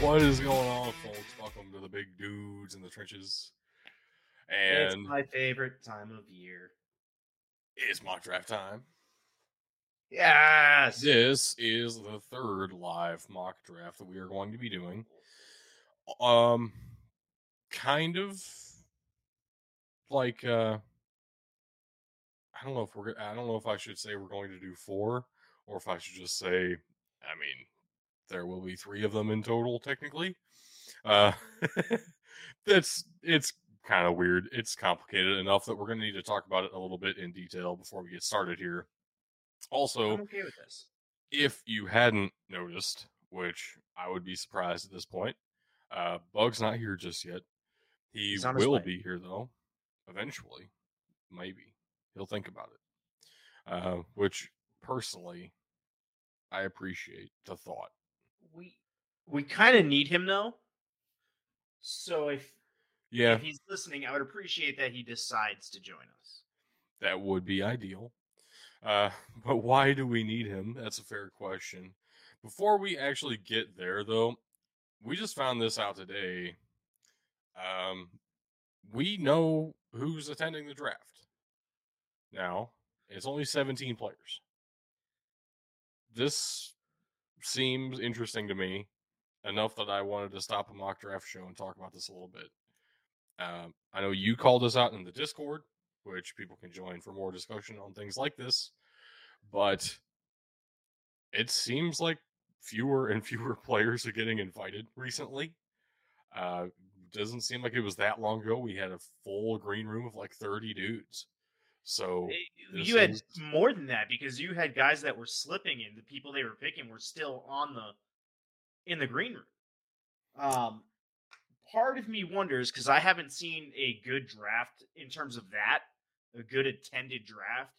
What is going on, folks? Welcome to the big dudes in the trenches. And it's my favorite time of year. it's mock draft time. Yes. This is the third live mock draft that we are going to be doing. Um, kind of like uh, I don't know if we're. I don't know if I should say we're going to do four, or if I should just say. I mean, there will be three of them in total, technically. Uh, that's it's kind of weird. It's complicated enough that we're going to need to talk about it a little bit in detail before we get started here. Also, okay with this. if you hadn't noticed, which I would be surprised at this point, uh, Bug's not here just yet. He He's on his will way. be here though, eventually. Maybe he'll think about it. Uh, which personally, I appreciate the thought. We we kind of need him though. So if Yeah, if he's listening, I would appreciate that he decides to join us. that would be ideal. Uh, but why do we need him? That's a fair question. Before we actually get there, though, we just found this out today. Um, we know who's attending the draft. Now, it's only 17 players. This seems interesting to me enough that I wanted to stop a mock draft show and talk about this a little bit. Um, I know you called us out in the Discord, which people can join for more discussion on things like this, but it seems like fewer and fewer players are getting invited recently. Uh, doesn't seem like it was that long ago. We had a full green room of like 30 dudes. So You had more than that because you had guys that were slipping, and the people they were picking were still on the in the green room. Um, part of me wonders because I haven't seen a good draft in terms of that, a good attended draft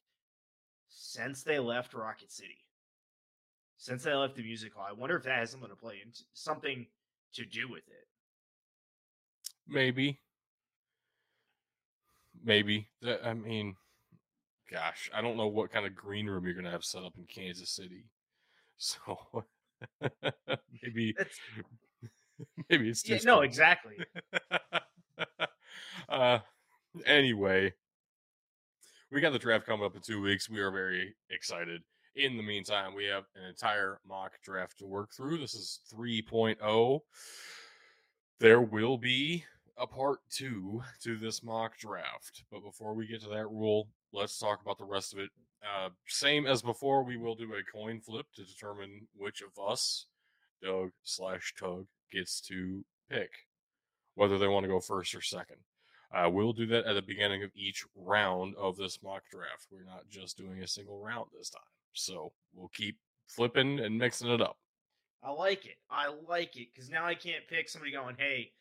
since they left Rocket City. Since they left the music hall, I wonder if that has something to play into something to do with it. Maybe. Maybe. I mean, gosh, I don't know what kind of green room you're going to have set up in Kansas City. So maybe That's, maybe it's yeah, no, exactly. uh anyway, we got the draft coming up in 2 weeks. We are very excited. In the meantime, we have an entire mock draft to work through. This is 3.0. There will be a part 2 to this mock draft. But before we get to that rule, let's talk about the rest of it. Uh, same as before, we will do a coin flip to determine which of us, Doug slash Tug, gets to pick whether they want to go first or second. Uh, we'll do that at the beginning of each round of this mock draft. We're not just doing a single round this time. So we'll keep flipping and mixing it up. I like it. I like it because now I can't pick somebody going, hey,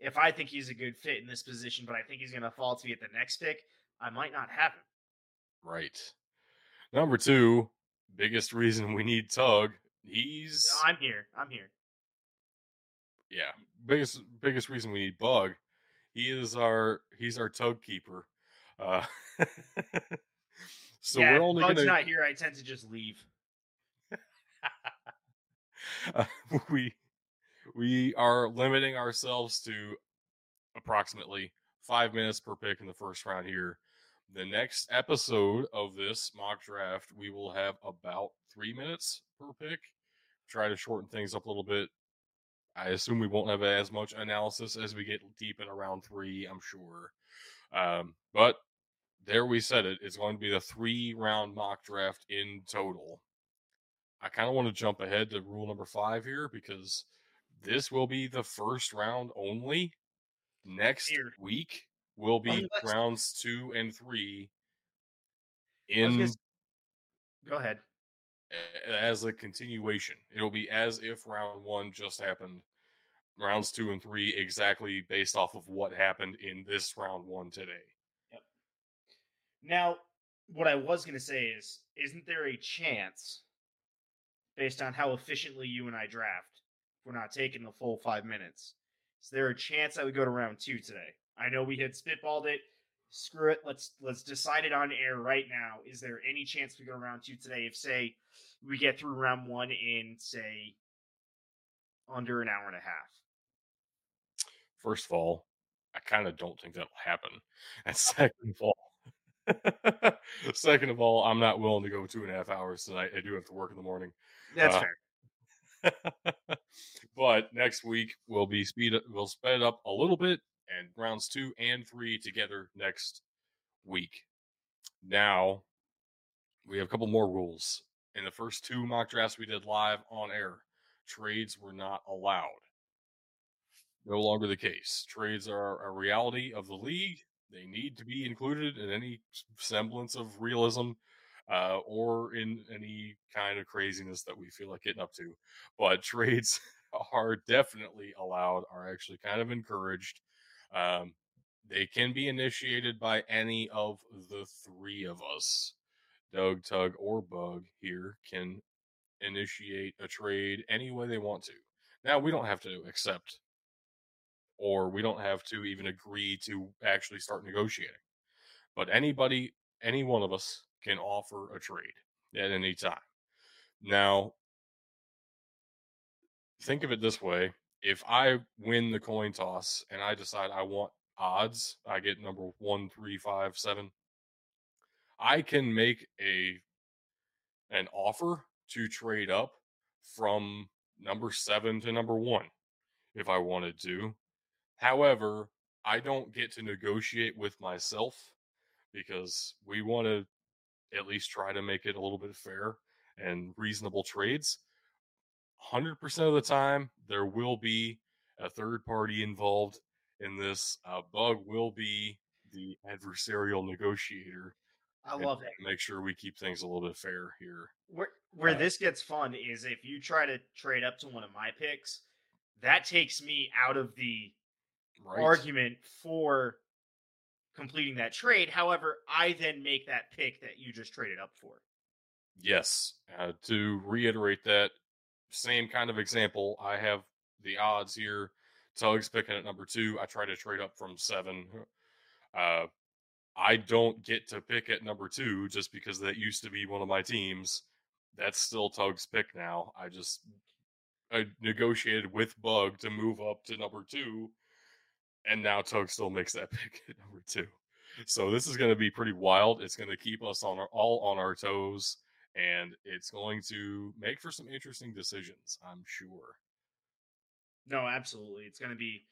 if I think he's a good fit in this position, but I think he's going to fall to me at the next pick, I might not have him. Right. Number two, biggest reason we need Tug. He's I'm here. I'm here. yeah, biggest biggest reason we need Bug. He is our he's our Tug keeper. Uh, so yeah, we're only Bug's gonna not here. I tend to just leave. uh, we we are limiting ourselves to approximately five minutes per pick in the first round here. The next episode of this mock draft, we will have about three minutes per pick. Try to shorten things up a little bit. I assume we won't have as much analysis as we get deep in around three, I'm sure. Um, but there we said it. It's going to be the three round mock draft in total. I kind of want to jump ahead to rule number five here because this will be the first round only. Next week will be rounds two and three in Go ahead. as a continuation. It'll be as if round one just happened. Rounds two and three exactly based off of what happened in this round one today. yep. Now, what I was going to say is, isn't there a chance, based on how efficiently you and I draft, if we're not taking the full five minutes, is there a chance that we go to round two today? I know we had spitballed it. Screw it. Let's let's decide it on air right now. Is there any chance we go to round two today? If say we get through round one in say under an hour and a half. First of all, I kind of don't think that'll happen. And second of all, second of all, I'm not willing to go two and a half hours tonight. I do have to work in the morning. That's Uh, fair. but next week we'll be speed we'll sped up a little bit and rounds two and three together next week. Now we have a couple more rules. In the first two mock drafts we did live on air, trades were not allowed. No longer the case. Trades are a reality of the league. They need to be included in any semblance of realism uh, or in any kind of craziness that we feel like getting up to. But trades are definitely allowed, are actually kind of encouraged. Um, they can be initiated by any of the three of us. Doug, Tug, or Bug here can initiate a trade any way they want to. Now, we don't have to accept or we don't have to even agree to actually start negotiating. But anybody, any one of us can offer a trade at any time. Now, think of it this way if I win the coin toss and I decide I want odds, I get number one, three, five, seven. I can make a an offer to trade up from number seven to number one if I wanted to. However, I don't get to negotiate with myself because we want to at least try to make it a little bit fair and reasonable trades. 100% of the time, there will be a third party involved in this. Uh, Bug will be the adversarial negotiator. I love it. Make sure we keep things a little bit fair here. Where where Uh, this gets fun is if you try to trade up to one of my picks, that takes me out of the Right? argument for completing that trade. However, I then make that pick that you just traded up for. Yes. Uh, to reiterate that same kind of example, I have the odds here. Tug's picking at number two. I try to trade up from seven. Uh, I don't get to pick at number two just because that used to be one of my teams. That's still Tug's pick now. I just I negotiated with Bug to move up to number two, and now Tug still makes that pick at number two. So this is going to be pretty wild. It's going to keep us on our, all on our toes, and it's going to make for some interesting decisions. I'm sure. No, absolutely. It's gonna be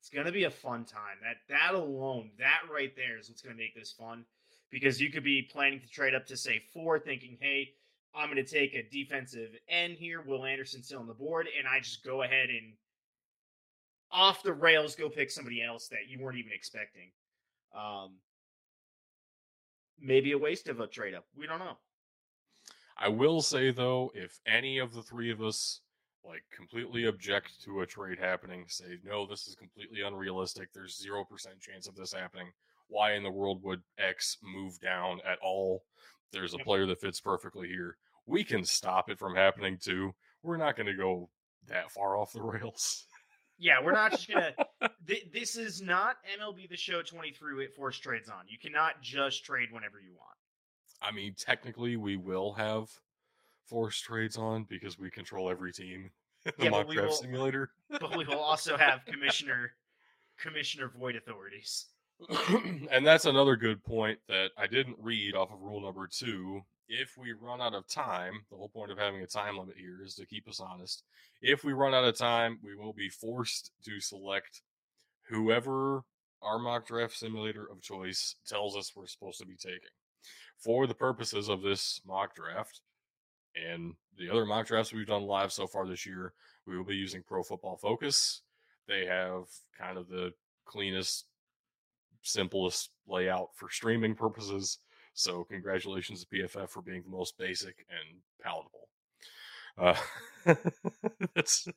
it's gonna be a fun time. That that alone, that right there is what's gonna make this fun. Because you could be planning to trade up to say four, thinking, hey, I'm gonna take a defensive end here, Will Anderson still on the board, and I just go ahead and off the rails go pick somebody else that you weren't even expecting. Um maybe a waste of a trade up. We don't know. I will say though, if any of the three of us like completely object to a trade happening, say no, this is completely unrealistic. There's zero percent chance of this happening. Why in the world would X move down at all? There's a player that fits perfectly here. We can stop it from happening too. We're not going to go that far off the rails. Yeah, we're not just gonna. th- this is not MLB The Show 23 with force trades on. You cannot just trade whenever you want. I mean, technically, we will have force trades on because we control every team in the Yeah, mock draft will- simulator. But we will also have Commissioner Commissioner Void authorities. and that's another good point that I didn't read off of rule number two. If we run out of time, the whole point of having a time limit here is to keep us honest. If we run out of time, we will be forced to select whoever our mock draft simulator of choice tells us we're supposed to be taking. For the purposes of this mock draft and the other mock drafts we've done live so far this year, we will be using Pro Football Focus. They have kind of the cleanest simplest layout for streaming purposes. So congratulations to PFF for being the most basic and palatable. Uh, that's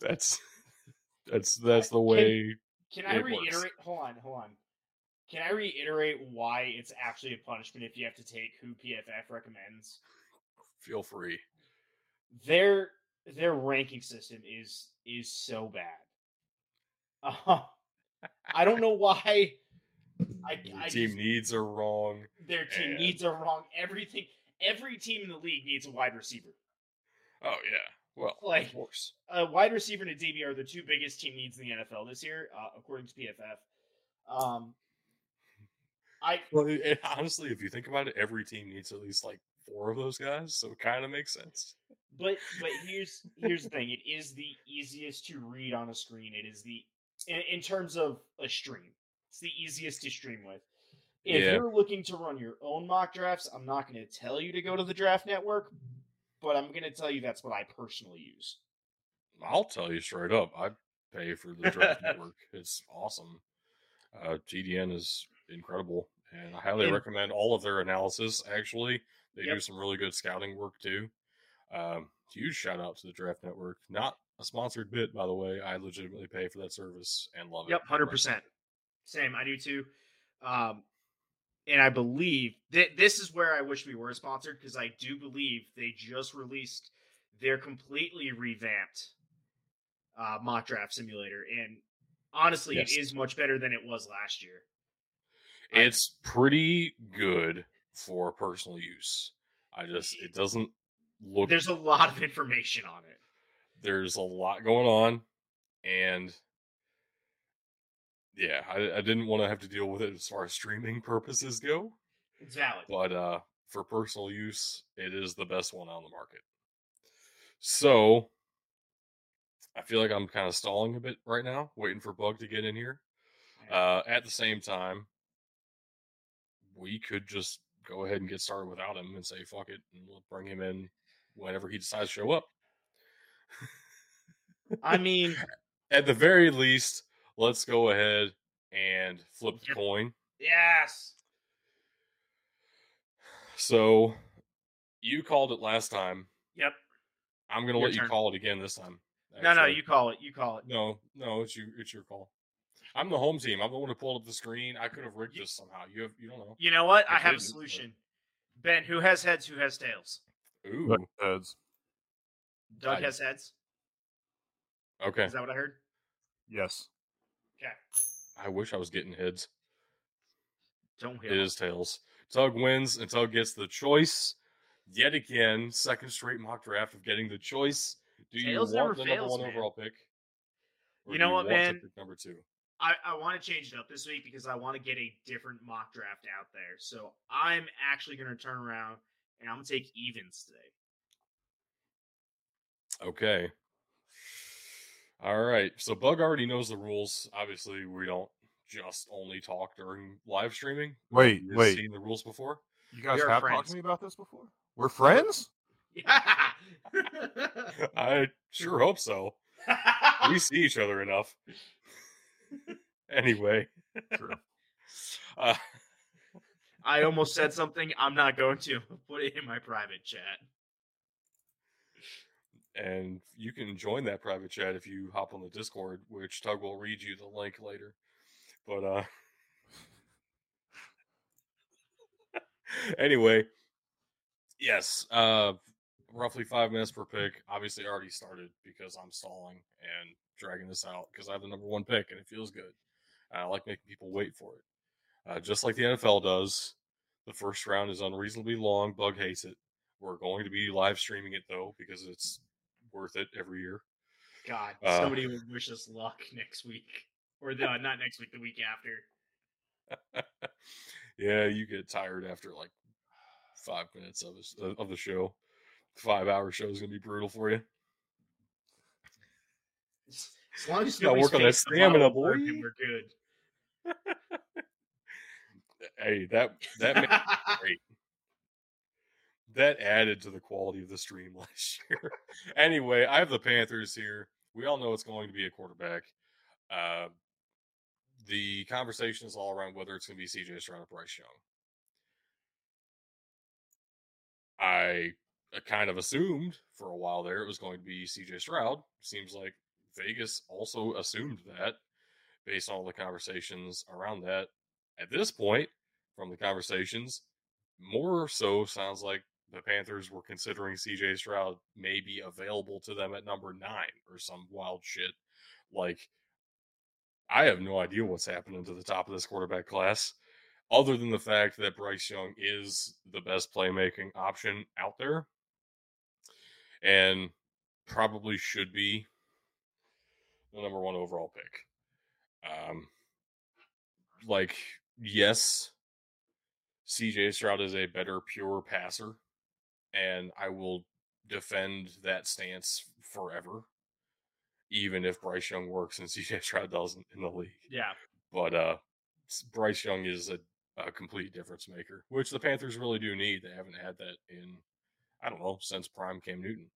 that's that's that's the way. Can I It works. reiterate? Hold on, hold on. Can I reiterate why it's actually a punishment if you have to take who PFF recommends? Feel free. Their their ranking system is is so bad. Uh, I don't know why. I, Your I team just- needs are wrong. their team and- needs are wrong. Everything, every team in the league needs a wide receiver. Oh yeah. Well, Like- of course. uh, wide receiver and a DB are the two biggest team needs in the NFL this year, uh, according to PFF. Um, I Well, it, honestly, if you think about it, every team needs at least like four of those guys, so it kind of makes sense. but but here's here's the thing: it is the easiest to read on a screen. It is the in, in terms of a stream, it's the easiest to stream with. If Yeah. you're looking to run your own mock drafts, I'm not going to tell you to go to the Draft Network, but I'm going to tell you that's what I personally use. I'll tell you straight up, I pay for the draft network. It's awesome. Uh, GDN is incredible, and I highly And- recommend all of their analysis. Actually, they do some really good scouting work too. Um, huge shout out to the Draft Network. Not a sponsored bit, by the way. I legitimately pay for that service and love it. Yep, hundred percent. Same, I do too. Um, and I believe that this is where I wish we were sponsored because I do believe they just released their completely revamped uh, mock draft simulator, and honestly, Yes. it is much better than it was last year. It's pretty good for personal use. I just it doesn't look There's a lot of information on it. there's a lot going on and yeah I, I didn't want to have to deal with it as far as streaming purposes go It's valid. but uh for personal use it is the best one on the market so i feel like i'm kind of stalling a bit right now waiting for bug to get in here uh at the same time we could just go ahead and get started without him and say fuck it and we'll bring him in whenever he decides to show up I mean, at the very least, let's go ahead and flip the coin. yes. So you called it last time. Yep. I'm gonna Your let you call it again this time. No, no, you call it. You call it. No, no, it's you. It's your call. I'm the home team. I'm the one who pulled up the screen. I could have rigged You- this somehow. You have. You don't know. You know what? I I have a didn't, but- solution. Ben, who has heads? Who has tails? Ooh. Look, heads. Doug I- has heads. Okay. Is that what I heard? Yes. Okay. I wish I was getting heads. Don't hit. It is tails. Tug wins, and Tug gets the choice yet again. Second straight mock draft of getting the choice. Do Tails you never want the number one man. overall pick? Or You do know what, want to man? pick number two. I, I want to change it up this week because I want to get a different mock draft out there. So I'm actually going to turn around and I'm going to take evens today. Okay. All right. So Bug already knows the rules. Obviously, we don't just only talk during live streaming. Wait, You've wait. seen the rules before? You guys have friends. talked to me about this before? We're friends? Yeah. I sure hope so. We see each other enough. anyway. True. Uh, I almost said something. I'm not going to put it in my private chat. and you can join that private chat if you hop on the Discord, which Tug will read you the link later. But uh anyway, yes, uh roughly five minutes per pick. Obviously already started because I'm stalling and dragging this out because I have the number one pick and it feels good. And I like making people wait for it. Uh, just like the NFL does. The first round is unreasonably long. Bug hates it. We're going to be live streaming it though because it's worth it every year. God, Uh, somebody would wish us luck next week. Or no, not next week, the week after. yeah, you get tired after like five minutes of this, of the show. Five hour show is gonna be brutal for you. As long as You work on that stamina, boy. we're good. Hey, that that made it great. That added to the quality of the stream last year. anyway, I have the Panthers here. We all know it's going to be a quarterback. Uh, the conversation is all around whether it's going to be CJ Stroud or Bryce Young. I uh, kind of assumed for a while there it was going to be CJ Stroud. Seems like Vegas also assumed that based on all the conversations around that. At this point, from the conversations, more so sounds like the Panthers were considering CJ Stroud may be available to them at number nine or some wild shit. Like, I have no idea what's happening to the top of this quarterback class, other than the fact that Bryce Young is the best playmaking option out there. and probably should be the number one overall pick. Um, like, yes, CJ Stroud is a better pure passer, and I will defend that stance forever, even if Bryce Young works and CJ Stroud doesn't in the league. Yeah. But uh, Bryce Young is a, a complete difference maker, which the Panthers really do need. They haven't had that in, I don't know, since prime Cam Newton.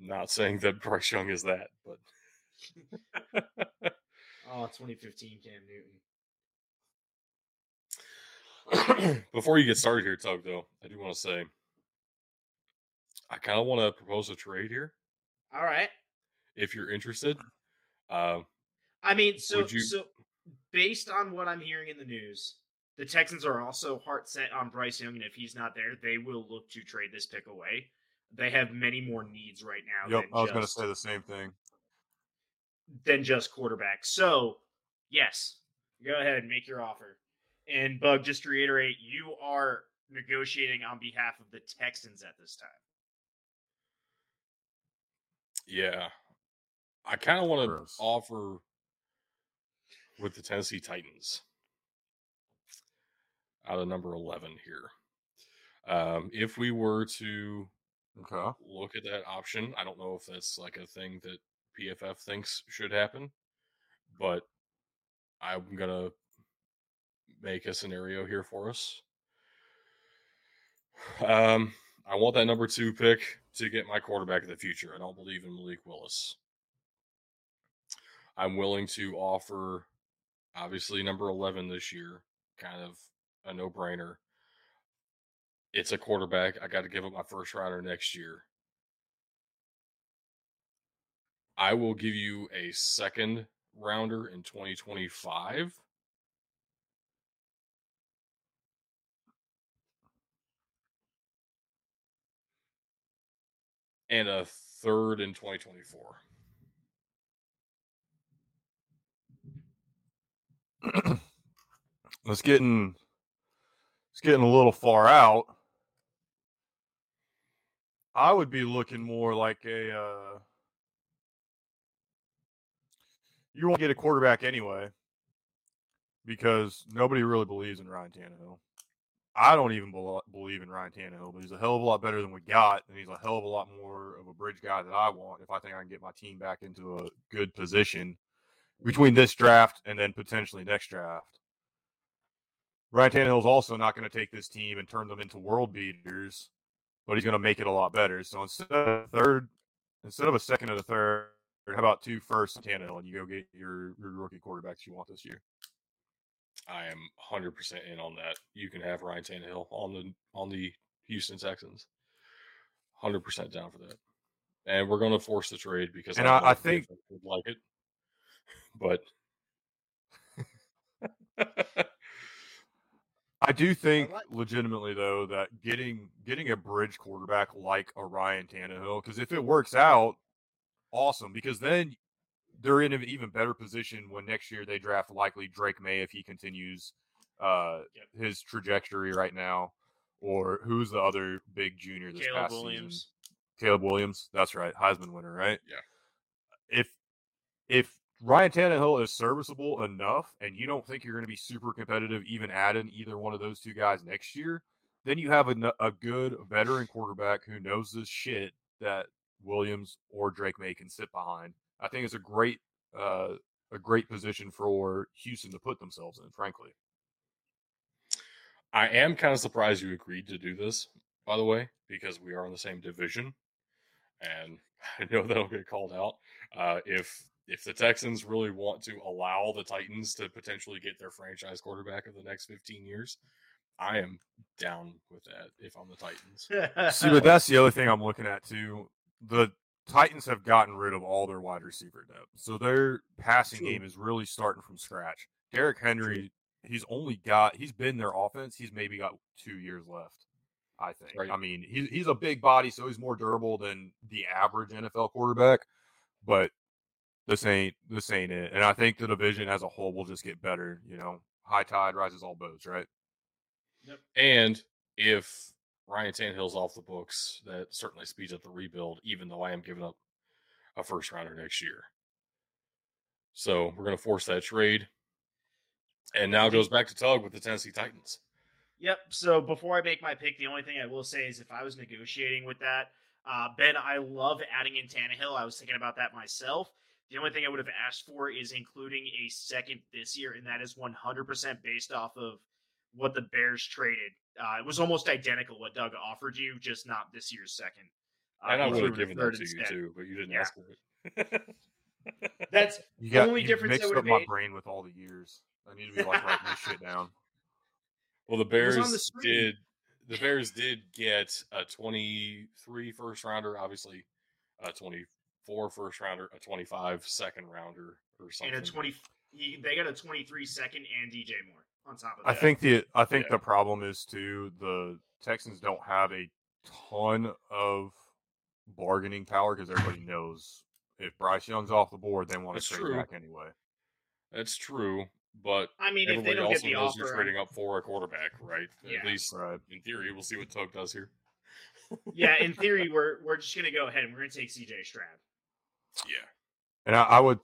Not saying that Bryce Young is that, but. Oh, 2015 Cam Newton. Before you get started here, Tug, though, I do want to say I kind of want to propose a trade here. All right. If you're interested. Uh, I mean, so you... so based on what I'm hearing in the news, the Texans are also heart set on Bryce Young, and if he's not there, they will look to trade this pick away. They have many more needs right now. Yep, I was going to say the same thing. Than just quarterback. So, yes, go ahead and make your offer. And Bug, just to reiterate, you are negotiating on behalf of the Texans at this time. Yeah. I kind of want to offer with the Tennessee Titans out of number 11 here. Um, if we were to okay. look at that option, I don't know if that's like a thing that PFF thinks should happen, but I'm to make a scenario here for us. Um, I want that number two pick to get my quarterback of the future. I don't believe in Malik Willis. I'm willing to offer, obviously, number 11 this year, kind of a no brainer. It's a quarterback. I got to give up my first rounder next year. I will give you a second rounder in 2025 and a third in 2024. it's getting it's getting a little far out. I would be looking more like a uh, you won't get a quarterback anyway because nobody really believes in Ryan Tannehill. I don't even believe in Ryan Tannehill, but he's a hell of a lot better than we got, and he's a hell of a lot more of a bridge guy that I want if I think I can get my team back into a good position between this draft and then potentially next draft. Ryan Tannehill is also not going to take this team and turn them into world beaters, but he's going to make it a lot better. So instead of third, instead of a second and a third, how about two first Tannehill, and you go get your, your rookie quarterbacks you want this year? I am 100% in on that. You can have Ryan Tannehill on the on the Houston Texans. 100% down for that. And we're going to force the trade because and I, I, I think would like it. But I do think legitimately though that getting getting a bridge quarterback like a Ryan Tannehill because if it works out, awesome. Because then they're in an even better position when next year they draft likely Drake Maye if he continues uh, yep. his trajectory right now, or who's the other big junior this Caleb past Williams. season? Caleb Williams. That's right, Heisman winner, right? Yeah. If if Ryan Tannehill is serviceable enough, and you don't think you're going to be super competitive, even adding either one of those two guys next year, then you have a, a good veteran quarterback who knows this shit that Williams or Drake Maye can sit behind I think it's a great uh, a great position for Houston to put themselves in. Frankly, I am kind of surprised you agreed to do this. By the way, because we are in the same division, and I know that'll get called out. Uh, if if the Texans really want to allow the Titans to potentially get their franchise quarterback of the next 15 years, I am down with that if I'm the Titans. See, but that's the other thing I'm looking at too. The Titans have gotten rid of all their wide receiver depth. So their passing True. game is really starting from scratch. Derrick Henry, True. he's only got he's been their offense. He's maybe got two years left. I think. Right. I mean, he's he's a big body, so he's more durable than the average NFL quarterback. But this ain't this ain't it. And I think the division as a whole will just get better. You know, high tide rises all boats, right? Yep. And if Ryan Tannehill's off the books, that certainly speeds up the rebuild, even though I am giving up a first rounder next year. So we're going to force that trade. And now it goes back to Tug with the Tennessee Titans. Yep. So before I make my pick, the only thing I will say is if I was negotiating with that, uh, Ben, I love adding in Tannehill. I was thinking about that myself. The only thing I would have asked for is including a second this year, and that is 100% based off of what the Bears traded. Uh, it was almost identical what Doug offered you, just not this year's second. Uh, and I he would threw have given that third to you too, but you didn't Yeah. ask for it. That's You got Only you difference I mixed would've up my made- brain with all the years. I need to be like writing this shit down. well, the Bears the did. The Bears did get a 23 first rounder, obviously a 24 first rounder, a 25 second rounder, or something. and a 20. He, they got a 23 second and DJ Moore on top of I think the I think Yeah. the problem is too the Texans don't have a ton of bargaining power because everybody knows if Bryce Young's off the board, they want That's to trade true. back anyway. That's true, but I mean, if they everybody don't get also the knows offer, you're trading up for a quarterback, right? Yeah. At least Right. in theory, we'll see what Tug does here. yeah, in theory, we're we're just gonna go ahead and we're gonna take CJ Stroud. Yeah. And I, I would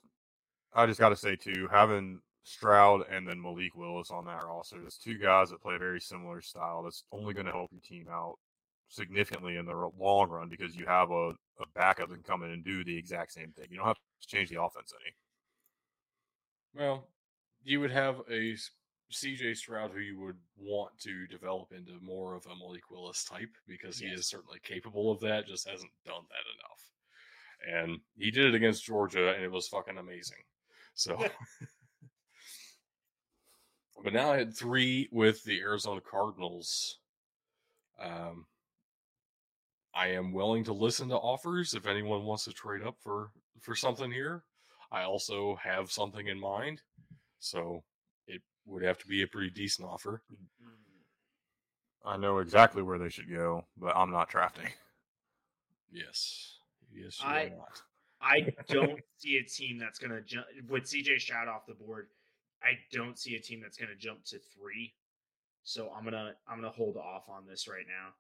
I just gotta say too, having Stroud and then Malik Willis on that roster, there's two guys that play a very similar style. That's only gonna help your team out significantly in the long run because you have a, a backup that can come in and do the exact same thing. You don't have to change the offense any. Well, you would have a CJ Stroud who you would want to develop into more of a Malik Willis type because he is certainly capable of that, just hasn't done that enough. And he did it against Georgia, and it was fucking amazing. So, but now I had three with the Arizona Cardinals. Um, I am willing to listen to offers if anyone wants to trade up for for something here. I also have something in mind, so it would have to be a pretty decent offer. I know exactly where they should go, but I'm not drafting. Yes, yes, you I- are not. I don't see a team that's gonna jump with CJ Stroud off the board. I don't see a team that's gonna jump to three. So I'm gonna I'm gonna hold off on this right now.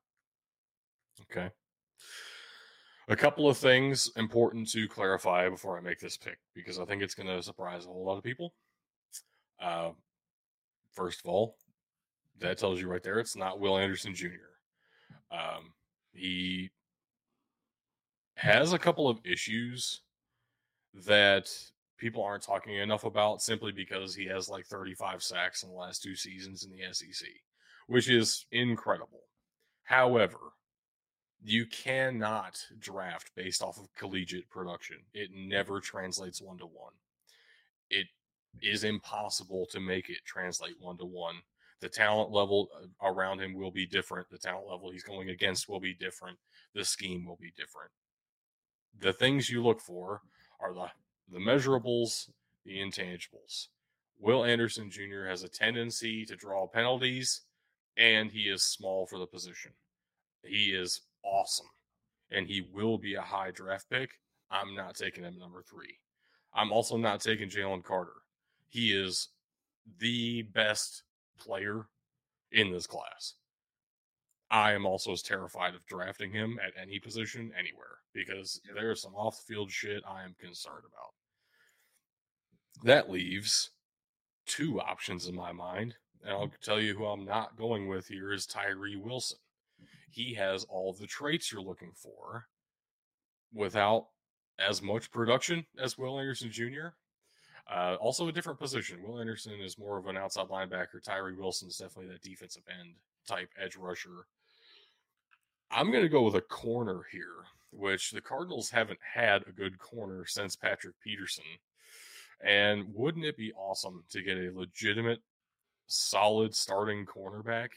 Okay. A couple of things important to clarify before I make this pick because I think it's going to surprise a whole lot of people. Uh, first of all, that tells you right there it's not Will Anderson Jr. Um, he has a couple of issues that people aren't talking enough about simply because he has like 35 sacks in the last two seasons in the SEC, which is incredible. However, you cannot draft based off of collegiate production. It never translates one to one. It is impossible to make it translate one to one. The talent level uh, around him will be different. The talent level he's going against will be different. The scheme will be different. The things you look for are the the measurables, the intangibles. Will Anderson Jr. has a tendency to draw penalties, and he is small for the position. He is awesome, and he will be a high draft pick. I'm not taking him number three. I'm also not taking Jalen Carter. He is the best player in this class. I am also as terrified of drafting him at any position anywhere because there is some off the field shit I am concerned about. That leaves two options in my mind. And I'll tell you who I'm not going with here is Tyree Wilson. He has all the traits you're looking for without as much production as Will Anderson Jr. Uh, also a different position. Will Anderson is more of an outside linebacker. Tyree Wilson is definitely that defensive end type edge rusher. I'm going to go with a corner here, which the Cardinals haven't had a good corner since Patrick Peterson. And wouldn't it be awesome to get a legitimate, solid starting cornerback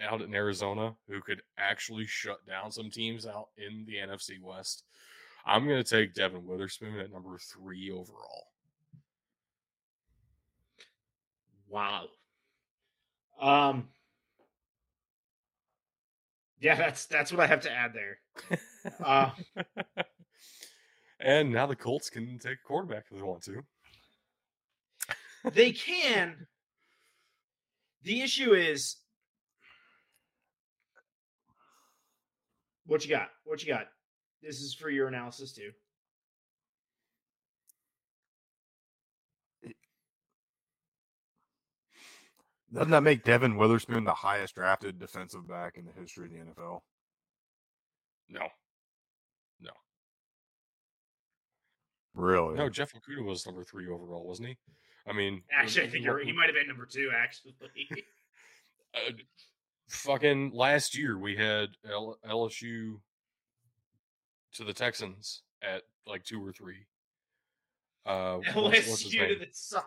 out in Arizona who could actually shut down some teams out in the NFC West? I'm going to take Devon Witherspoon at number three overall. Wow. Um. Yeah, that's that's what I have to add there. Uh, and now the Colts can take a quarterback if they want to. they can. The issue is What you got? What you got? This is for your analysis too. Doesn't that make Devon Witherspoon the highest drafted defensive back in the history of the NFL? No, No. Really? no. Jeff Okudah was number three overall, wasn't he? I mean, Actually, I think you're, he might have been number two. Actually, uh, fucking last year we had L- LSU to the Texans at like two or three. Uh, what's- what's LSU to name? the Sun-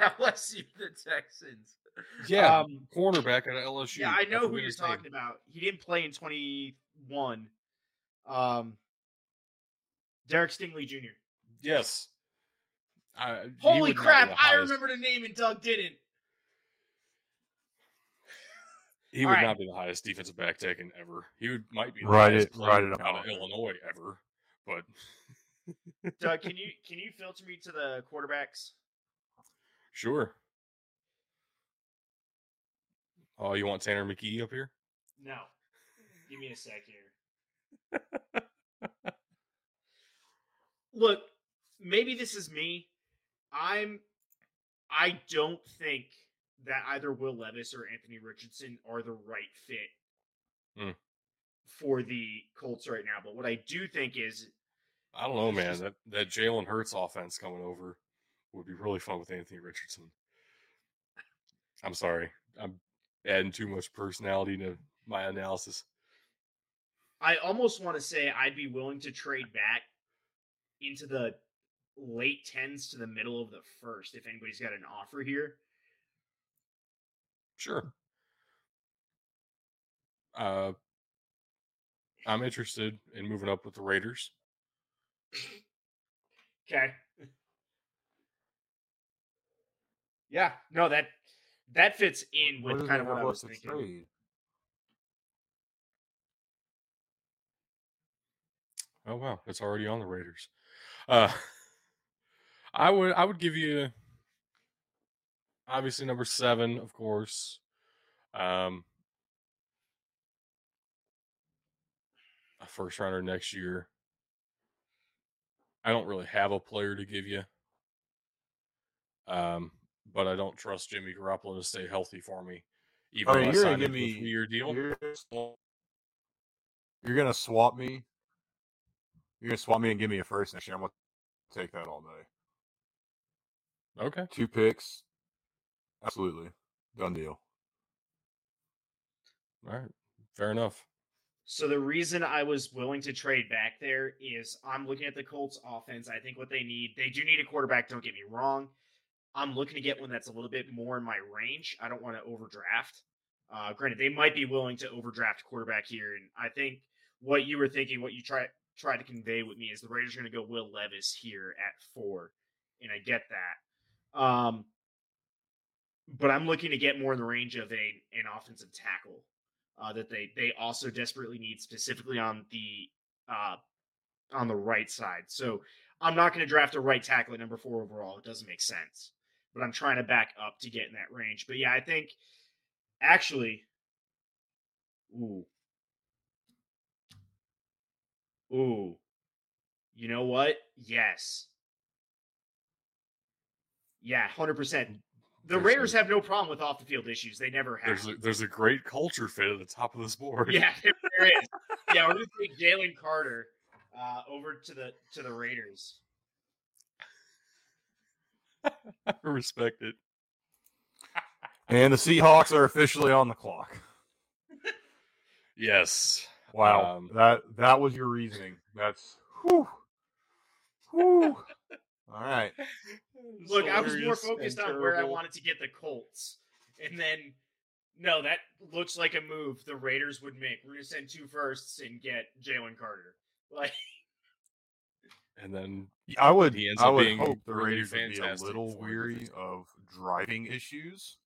LSU to the Texans. yeah, Um, cornerback at LSU. yeah, I know who forget you're his name. talking about. He didn't play in 21. Um, Derek Stingley Jr. Yes. I- Holy would not be crap! I remember the name and Doug didn't. He would right. not be the highest defensive back taken ever. He would might be the Write highest it- write it player out of. Illinois ever. But Doug, can you can you filter me to the quarterbacks? sure. Oh, you want Tanner McKee up here? No. Give me a sec here. Look, maybe this is me. I'm I don't think that either Will Levis or Anthony Richardson are the right fit Hmm. for the Colts right now. But what I do think is I don't know, man. That that Jalen Hurts offense coming over would be really fun with Anthony Richardson. I'm sorry. I'm adding too much personality to my analysis. I almost want to say I'd be willing to trade back into the late tens to the middle of the first if anybody's got an offer here. Sure. Uh, I'm interested in moving up with the Raiders. Okay. Yeah, no that that fits in with does kind of what I was thinking. trade? Oh wow, it's already on the Raiders. Uh, I would I would give you obviously number seven, of course. Um, a first rounder next year. I don't really have a player to give you. Um, but I don't trust Jimmy Garoppolo to stay healthy for me. Even I you're gonna give me three-year deal. You're, you're gonna swap me. You're gonna swap me and give me a first next year. I'm gonna take that all day. Okay. Two picks, absolutely done deal. All right. Fair enough. So the reason I was willing to trade back there is I'm looking at the Colts offense. I think what they need, they do need a quarterback, don't get me wrong. I'm looking to get one that's a little bit more in my range. I don't want to overdraft. Uh, granted, they might be willing to overdraft a quarterback here, and I think what you were thinking, what you try try to convey with me is the Raiders are going to go Will Levis here at four, and I get that. Um, but I'm looking to get more in the range of a an offensive tackle uh, that they they also desperately need, specifically on the uh, on the right side. So I'm not going to draft a right tackle at number four overall. It doesn't make sense. But I'm trying to back up to get in that range. But yeah, I think actually, ooh, ooh, you know what? Yes, yeah, hundred percent. The There's Raiders a- have no problem with off the field issues. They never have. There's a, there's a great culture fit at the top of this board. Yeah, there there is. Yeah, we're gonna take Jalen Carter uh, over to the to the Raiders. I respect it. And the Seahawks are officially on the clock. Yes. Wow, Um, that that was your reasoning. That's whew, whew. All right. Look, I was more focused on where I wanted to get the Colts, and then no, that looks like a move the Raiders would make. We're gonna send two firsts and get Jalen Carter. Like, And then I would He ends I up would being hope the really Raiders would be a little weary of driving issues.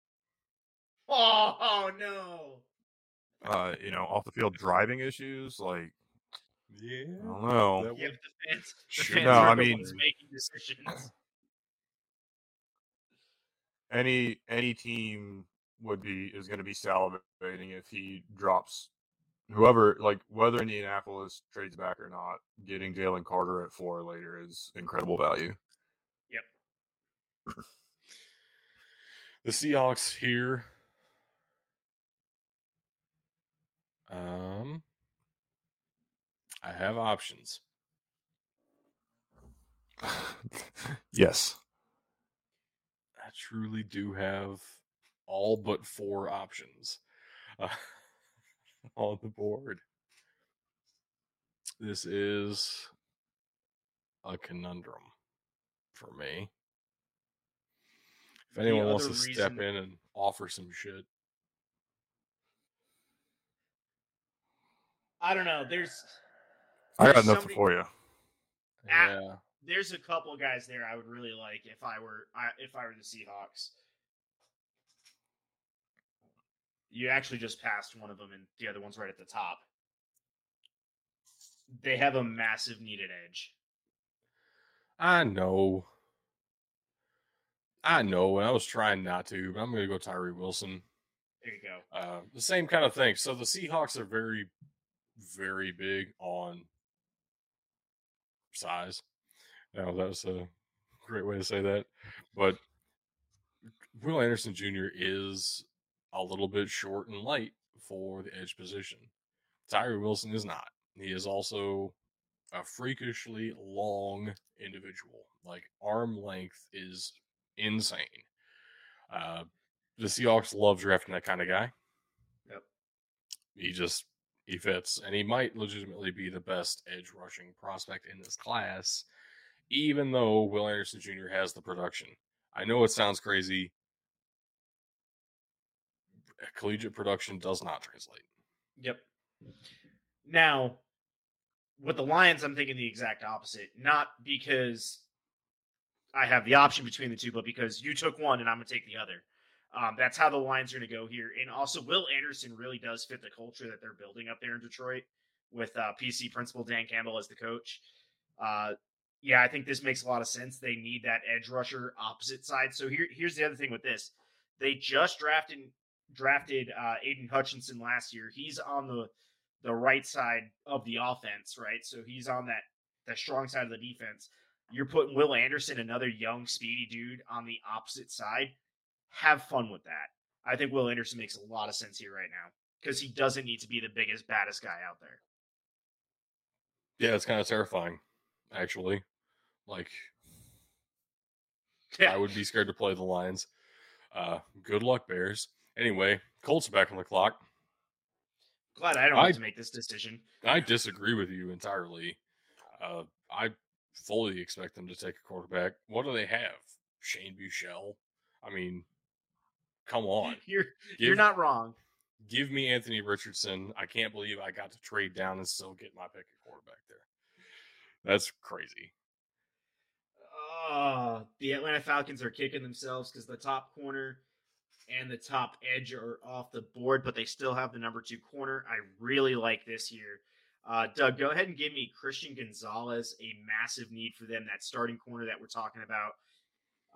oh, oh no. Uh, you know, off the field driving issues. Like yeah, I don't know. that Yeah, the fans, the Sure. fans No, are I mean- making decisions. any any team would be is going to be salivating if he drops whoever, like whether Indianapolis trades back or not, getting Jalen Carter at four later is incredible value. Yep. the Seahawks here. Um, I have options. yes. I truly do have all but four options uh, on the board. This is a conundrum for me. If anyone wants to other step in and offer some shit, I don't know. There's I got nothing somebody- for you. Ah. yeah, there's a couple of guys there I would really like if I were I, if I were the Seahawks. You actually just passed one of them, and the other one's right at the top. They have a massive needed edge. I know. I know, and I was trying not to, but I'm going to go Tyree Wilson. There you go. Uh, the same kind of thing. So the Seahawks are very, very big on size. Now that was a great way to say that, but Will Anderson Jr. is a little bit short and light for the edge position. Tyree Wilson is not. He is also a freakishly long individual. Like arm length is insane. Uh, the Seahawks love drafting that kind of guy. Yep. He just he fits, and he might legitimately be the best edge rushing prospect in this class, even though Will Anderson Jr. has the production. I know it sounds crazy. Collegiate production does not translate. Yep. Now, with the Lions, I'm thinking the exact opposite. Not because I have the option between the two, but because you took one and I'm going to take the other. Um, that's how the lines are going to go here. And also, Will Anderson really does fit the culture that they're building up there in Detroit with uh, PC principal Dan Campbell as the coach. Uh, yeah, I think this makes a lot of sense. They need that edge rusher opposite side. So here, here's the other thing with this: they just drafted drafted uh, Aidan Hutchinson last year. He's on the the right side of the offense, right? So he's on that that strong side of the defense. You're putting Will Anderson, another young, speedy dude, on the opposite side. Have fun with that. I think Will Anderson makes a lot of sense here right now because he doesn't need to be the biggest, baddest guy out there. Yeah, it's kind of terrifying, actually. Like Yeah. I would be scared to play the Lions. Uh, good luck, Bears. Anyway, Colts are back on the clock. Glad I don't I- have to make this decision. I disagree with you entirely. Uh, I fully expect them to take a quarterback. What do they have? Shane Buchel? I mean, come on. You're you're not wrong. Give me Anthony Richardson. I can't believe I got to trade down and still get my pick at quarterback there. That's crazy. Uh, the Atlanta Falcons are kicking themselves because the top corner and the top edge are off the board, but they still have the number two corner. I really like this here. Uh, Doug, go ahead and give me Christian Gonzalez, a massive need for them. That starting corner that we're talking about,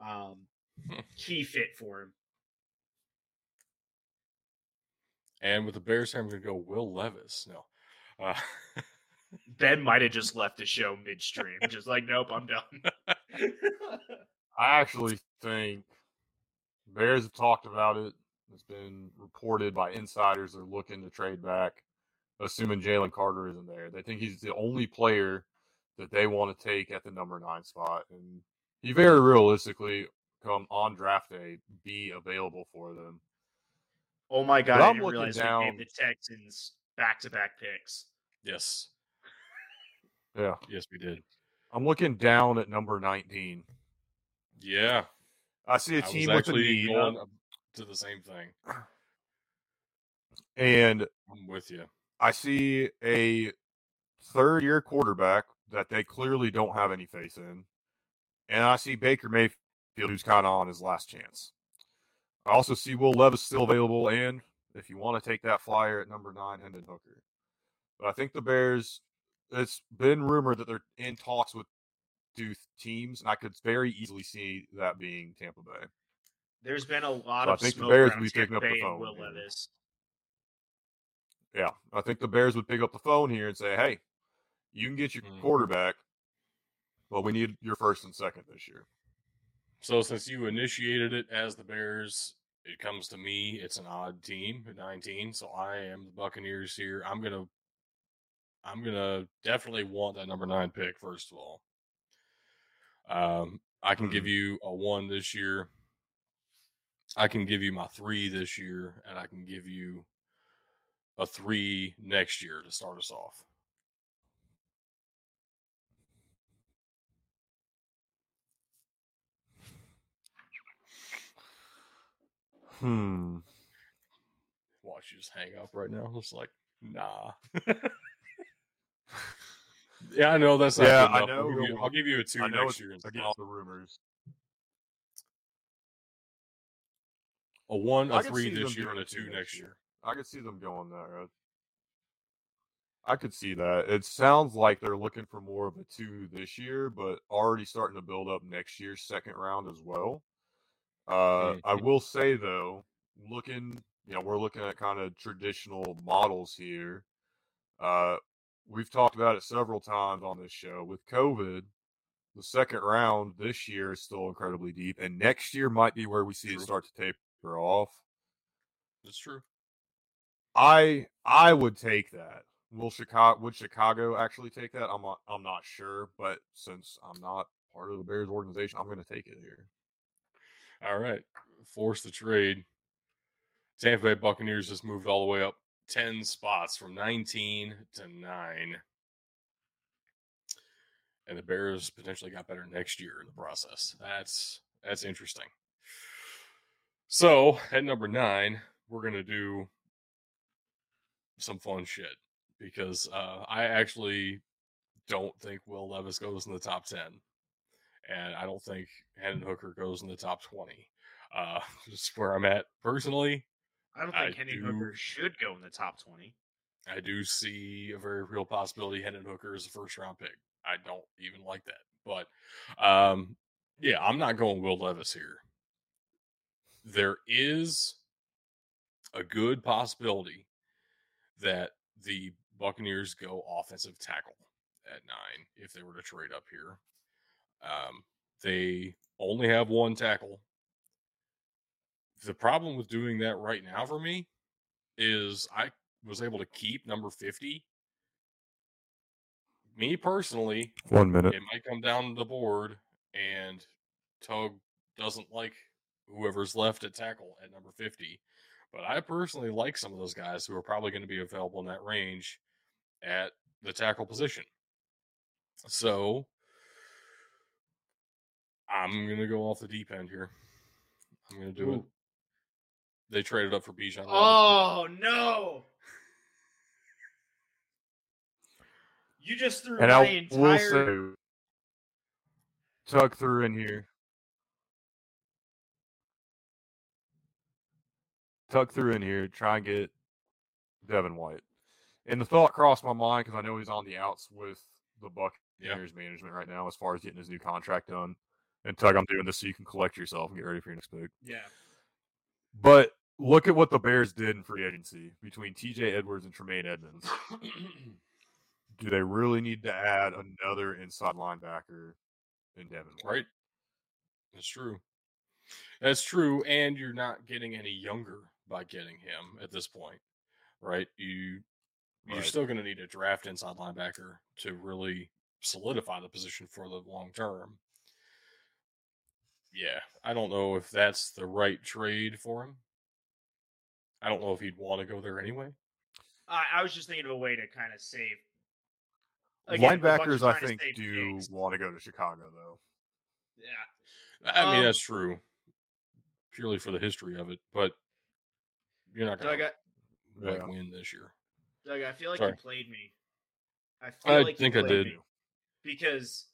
um, key fit for him. And with the Bears, I'm going to go Will Levis. No. Uh, Ben might have just left the show midstream, just like, nope, I'm done. I actually think Bears have talked about it. It's been reported by insiders they're looking to trade back, assuming Jalen Carter isn't there. They think he's the only player that they want to take at the number nine spot, and he very realistically come on draft day be available for them. Oh my god, But I I'm didn't looking realize down- we gave the Texans back to back picks. yes. Yeah, Yes, we did. I'm looking down at number 19. Yeah. I see a I was team with a actually need, going up to the same thing. and I'm with you. I see a third year quarterback that they clearly don't have any faith in. And I see Baker Mayfield, who's kind of on his last chance. I also see Will Levis still available. And if you want to take that flyer at number nine, Hendon Hooker. But I think the Bears, it's been rumored that they're in talks with two teams. And I could very easily see that being Tampa Bay. There's been a lot So I of think the Bears would be picking up the phone Will here. Levis. Yeah, I think the Bears would pick up the phone here and say, "Hey, you can get your Mhm. quarterback, but we need your first and second this year." So since you initiated it as the Bears, it comes to me. It's an odd team at 19, so I am the Buccaneers here. I'm gonna, I'm gonna definitely want that number nine pick first of all. Um, I can give Mhm. you a one this year. I can give you my three this year, and I can give you a three next year to start us off. Hmm. Watch you just hang up right now. It's like, nah. yeah, I know that's not Yeah, I know I'll give, you, I'll give you a two I know next year instead. against the rumors. A one, a three this year, and a two next year. year. I could see them going that route. I could see that. It sounds like they're looking for more of a two this year, but already starting to build up next year's second round as well. Uh, I Mhm. will say though, looking, you know, we're looking at kind of traditional models here. Uh, we've talked about it several times on this show. With COVID, the second round this year is still incredibly deep, and next year might be where we see True. it start to taper off. That's true. I I would take that. Will Chicago would Chicago actually take that? I'm not I'm not sure, but since I'm not part of the Bears organization, I'm going to take it here. All right. Force the trade. Tampa Bay Buccaneers just moved all the way up 10 spots from 19 to 9. And the Bears potentially got better next year in the process. That's that's interesting. So, at number 9, we're to do some fun shit because uh, I actually don't think Will Levis goes in the top 10. And I don't think Hendon Hooker goes in the top 20. Uh, just where I'm at personally. I don't I think Henry do- Hooker should go in the top twenty. I do see a very real possibility Hendon Hooker is a first round pick. I don't even like that. But um, yeah, I'm not going Will Levis here. There is a good possibility that the Buccaneers go offensive tackle at nine if they were to trade up here. Um, they only have one tackle. The problem with doing that right now for me is I was able to keep number 50. Me personally, One minute. it might come down to the board and Tug doesn't like whoever's left at tackle at number 50. But I personally like some of those guys who are probably going to be available in that range at the tackle position. So I'm going to go off the deep end here. I'm going to do it. They traded up for Bijan. Robinson. Oh no! You just threw And my I will entire. say, Tuck through in here. Tuck through in here, try and get Devin White. And the thought crossed my mind because I know he's on the outs with the Buccaneers management right now as far as getting his new contract done. And Tug, I'm doing this so you can collect yourself and get ready for your next pick. yeah. But look at what the Bears did in free agency between TJ Edwards and Tremaine Edmunds. Do they really need to add another inside linebacker in Devin White? right? That's true. That's true, and you're not getting any younger by getting him at this point, right? You you're Right. still going to need a draft inside linebacker to really solidify the position for the long term. Yeah, I don't know if that's the right trade for him. I don't know if he'd want to go there anyway. I, I was just thinking of a way to kind of save. Again, the Linebackers, I think, do picks. want to go to Chicago, though. Yeah. I mean, Um, that's true, purely for the history of it, but you're not going to Yeah. win this year. Doug, I feel like Sorry. you played me. I feel I like you think I did. me. because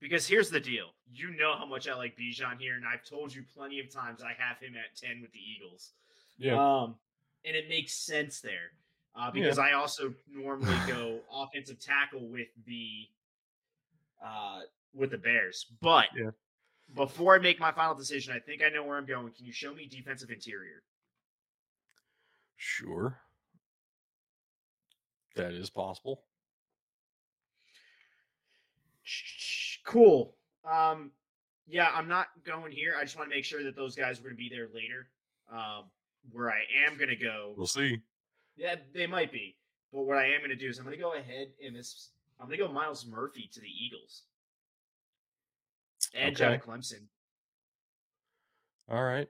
because here's the deal. You know how much I like Bijan here, and I've told you plenty of times I have him at ten with the Eagles. Yeah. Um, and it makes sense there uh, because I also normally go offensive tackle with the uh, with the Bears. But Yeah. before I make my final decision, I think I know where I'm going. Can you show me defensive interior? Sure. That is possible. Cool. Um, yeah, I'm not going here. I just want to make sure that those guys are going to be there later. Um, where I am going to go. We'll see. Yeah, they might be. But what I am going to do is I'm going to go ahead and this. I'm going to go Myles Murphy to the Eagles. Edge out of Clemson. All right.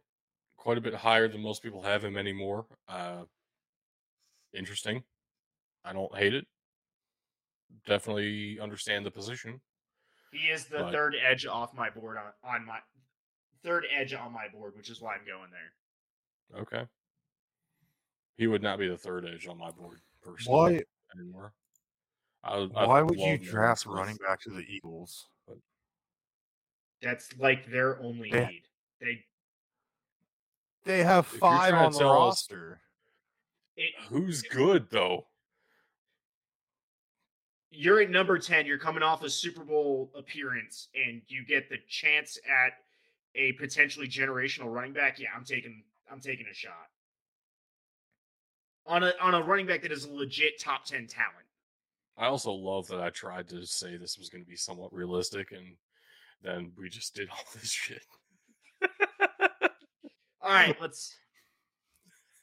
Quite a bit higher than most people have him anymore. Uh, interesting. I don't hate it. Definitely understand the position. He is the But- third edge off my board on, on my third edge on my board, which is why I'm going there. Okay. He would not be the third edge on my board personally Why? anymore. I, would- I'd Why would you draft Smith. running back to the Eagles? That's like their only Yeah. need. They They have five trying to on the tell us- roster. it, Who's good though? You're at number 10 you're coming off a super bowl appearance and you get the chance at a potentially generational running back yeah i'm taking i'm taking a shot on a on a running back that is a legit top 10 talent I also love that I tried to say this was going to be somewhat realistic, and then we just did all this shit. all right let's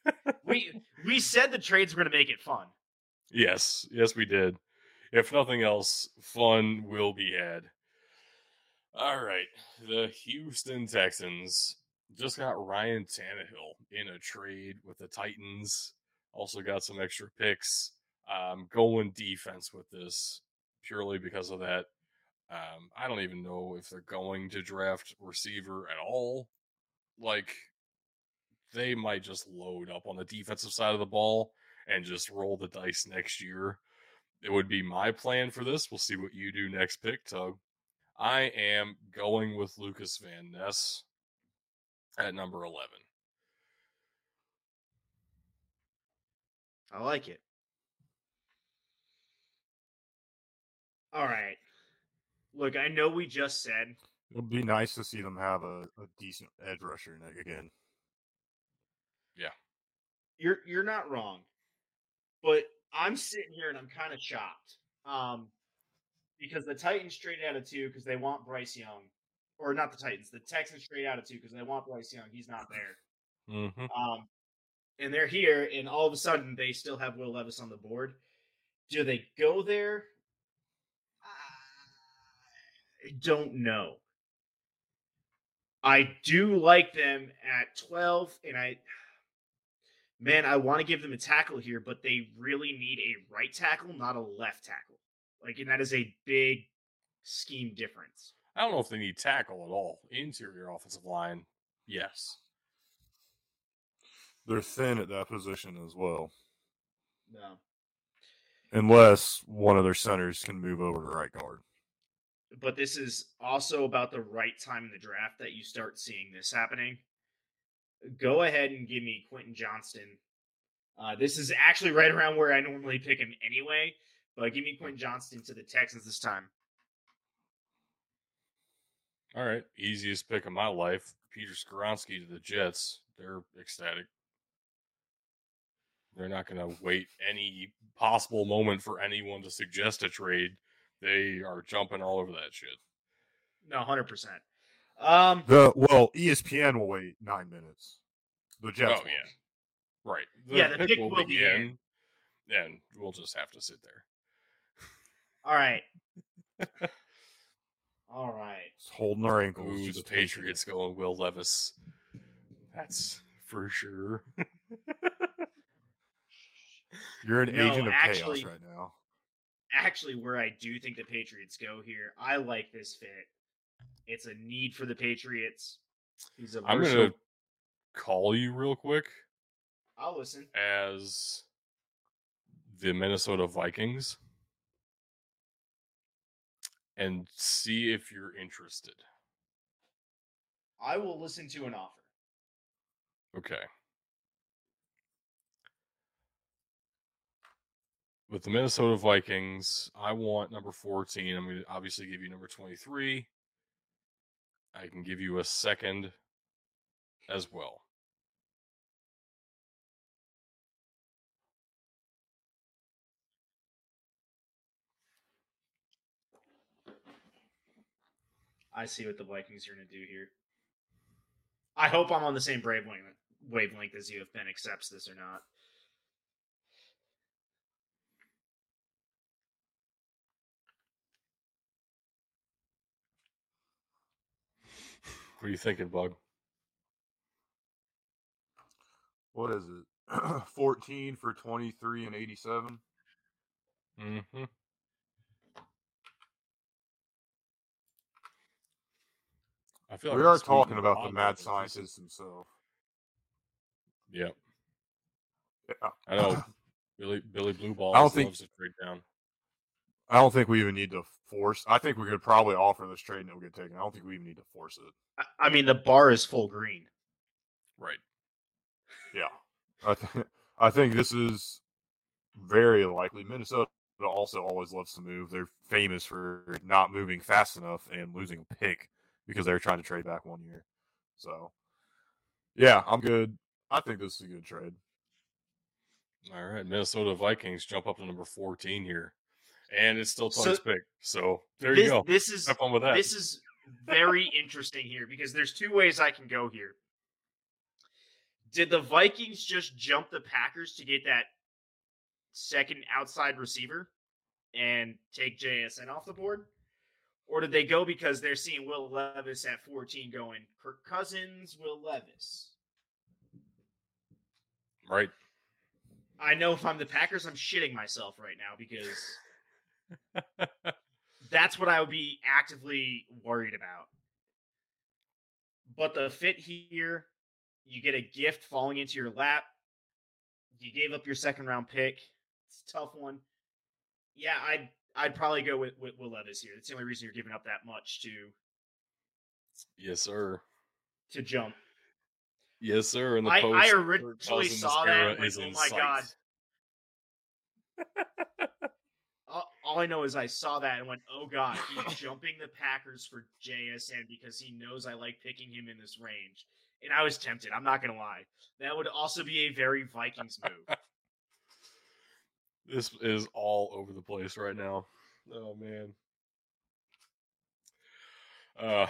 we we said the trades were going to make it fun Yes, yes, we did. If nothing else, fun will be had. All right, the Houston Texans just got Ryan Tannehill in a trade with the Titans. Also got some extra picks. Um, going defense with this purely because of that. Um, I don't even know if they're going to draft receiver at all. Like, they might just load up on the defensive side of the ball and just roll the dice next year. It would be my plan for this. We'll see what you do next pick, Tug. I am going with Lucas Van Ness at number 11. i like it all right look i know we just said It would be nice to see them have a, a decent edge rusher ne- again. Yeah. You're you're not wrong, but I'm sitting here and I'm kind of shocked. Um, because the Titans traded out of two because they want Bryce Young, or not the Titans, the Texans traded out of two because they want Bryce Young. He's not there. Mm-hmm. Um, and they're here, and all of a sudden they still have Will Levis on the board. Do they go there? I don't know. I do like them at 12, and I, man, I want to give them a tackle here, but they really need a right tackle, not a left tackle. Like, and that is a big scheme difference. I don't know if they need tackle at all. Interior offensive line, yes. They're thin at that position as well, No. unless one of their centers can move over to right guard. but this is also about the right time in the draft that you start seeing this happening. Go ahead and give me Quentin Johnston. Uh, this is actually right around where I normally pick him anyway, but give me Quentin Johnston to the Texans this time. All right, easiest pick of my life. Peter Skoronski to the Jets. They're ecstatic. They're not going to wait any possible moment for anyone to suggest a trade. They are jumping all over that shit. No, hundred percent. Um, The well, ESPN will wait nine minutes. The Jets. Oh, yeah. Right. Yeah, the pick will be begin, and we'll just have to sit there. all right, all right. It's holding our ankles. Ooh, the Patriots going Will Levis. That's for sure. You're an No, agent of actually- chaos right now. Actually, where I do think the Patriots go here, I like this fit. It's a need for the Patriots. He's a I'm going to call you real quick I'll listen. as the Minnesota Vikings and see if you're interested. I will listen to an offer. Okay. With the Minnesota Vikings, I want number 14. I'm going to obviously give you number 23. I can give you a second as well. I see what the Vikings are going to do here. I hope I'm on the same wavelength wavelength as you if Ben accepts this or not. What are you thinking, Bug? What is it? 14 for 23 and 87. Mm-hmm. I feel we like are talking about the mad scientist himself. Yep. Yeah. I know. Billy Billy Blue Balls I don't think- loves to trade down. I don't think we even need to force. I think we could probably offer this trade and it'll get taken. I don't think we even need to force it. I- I mean, the bar is full green. Right. Yeah, I, th- I think this is very likely. Minnesota also always loves to move. They're famous for not moving fast enough and losing a pick because they're trying to trade back one year. So, yeah, I'm good. I think this is a good trade. All right. Minnesota Vikings jump up to number 14 here. And it's still So- Tony's pick. So there this, you go. This is Have fun with that. this is very interesting here because there's two ways I can go here. Did the Vikings just jump the Packers to get that second outside receiver and take JSN off the board? Or did they go because they're seeing Will Levis at 14 going, Kirk Cousins, Will Levis? right. I know if I'm the Packers, I'm shitting myself right now because that's what I would be actively worried about. But the fit here, you get a gift falling into your lap. You gave up your second round pick. It's a tough one. Yeah, I'd I'd probably go with, with Will Levis here. That's the only reason you're giving up that much to yes, sir. to jump. Yes, sir. And the I- I post Kirk originally saw that era and went, "Oh my sight. God." all, I know is I saw that and went, "Oh God, he's jumping the Packers for JSN because he knows I like picking him in this range." And I was tempted. I'm not gonna lie. That would also be a very Vikings move. This is all over the place right now. Oh man. Uh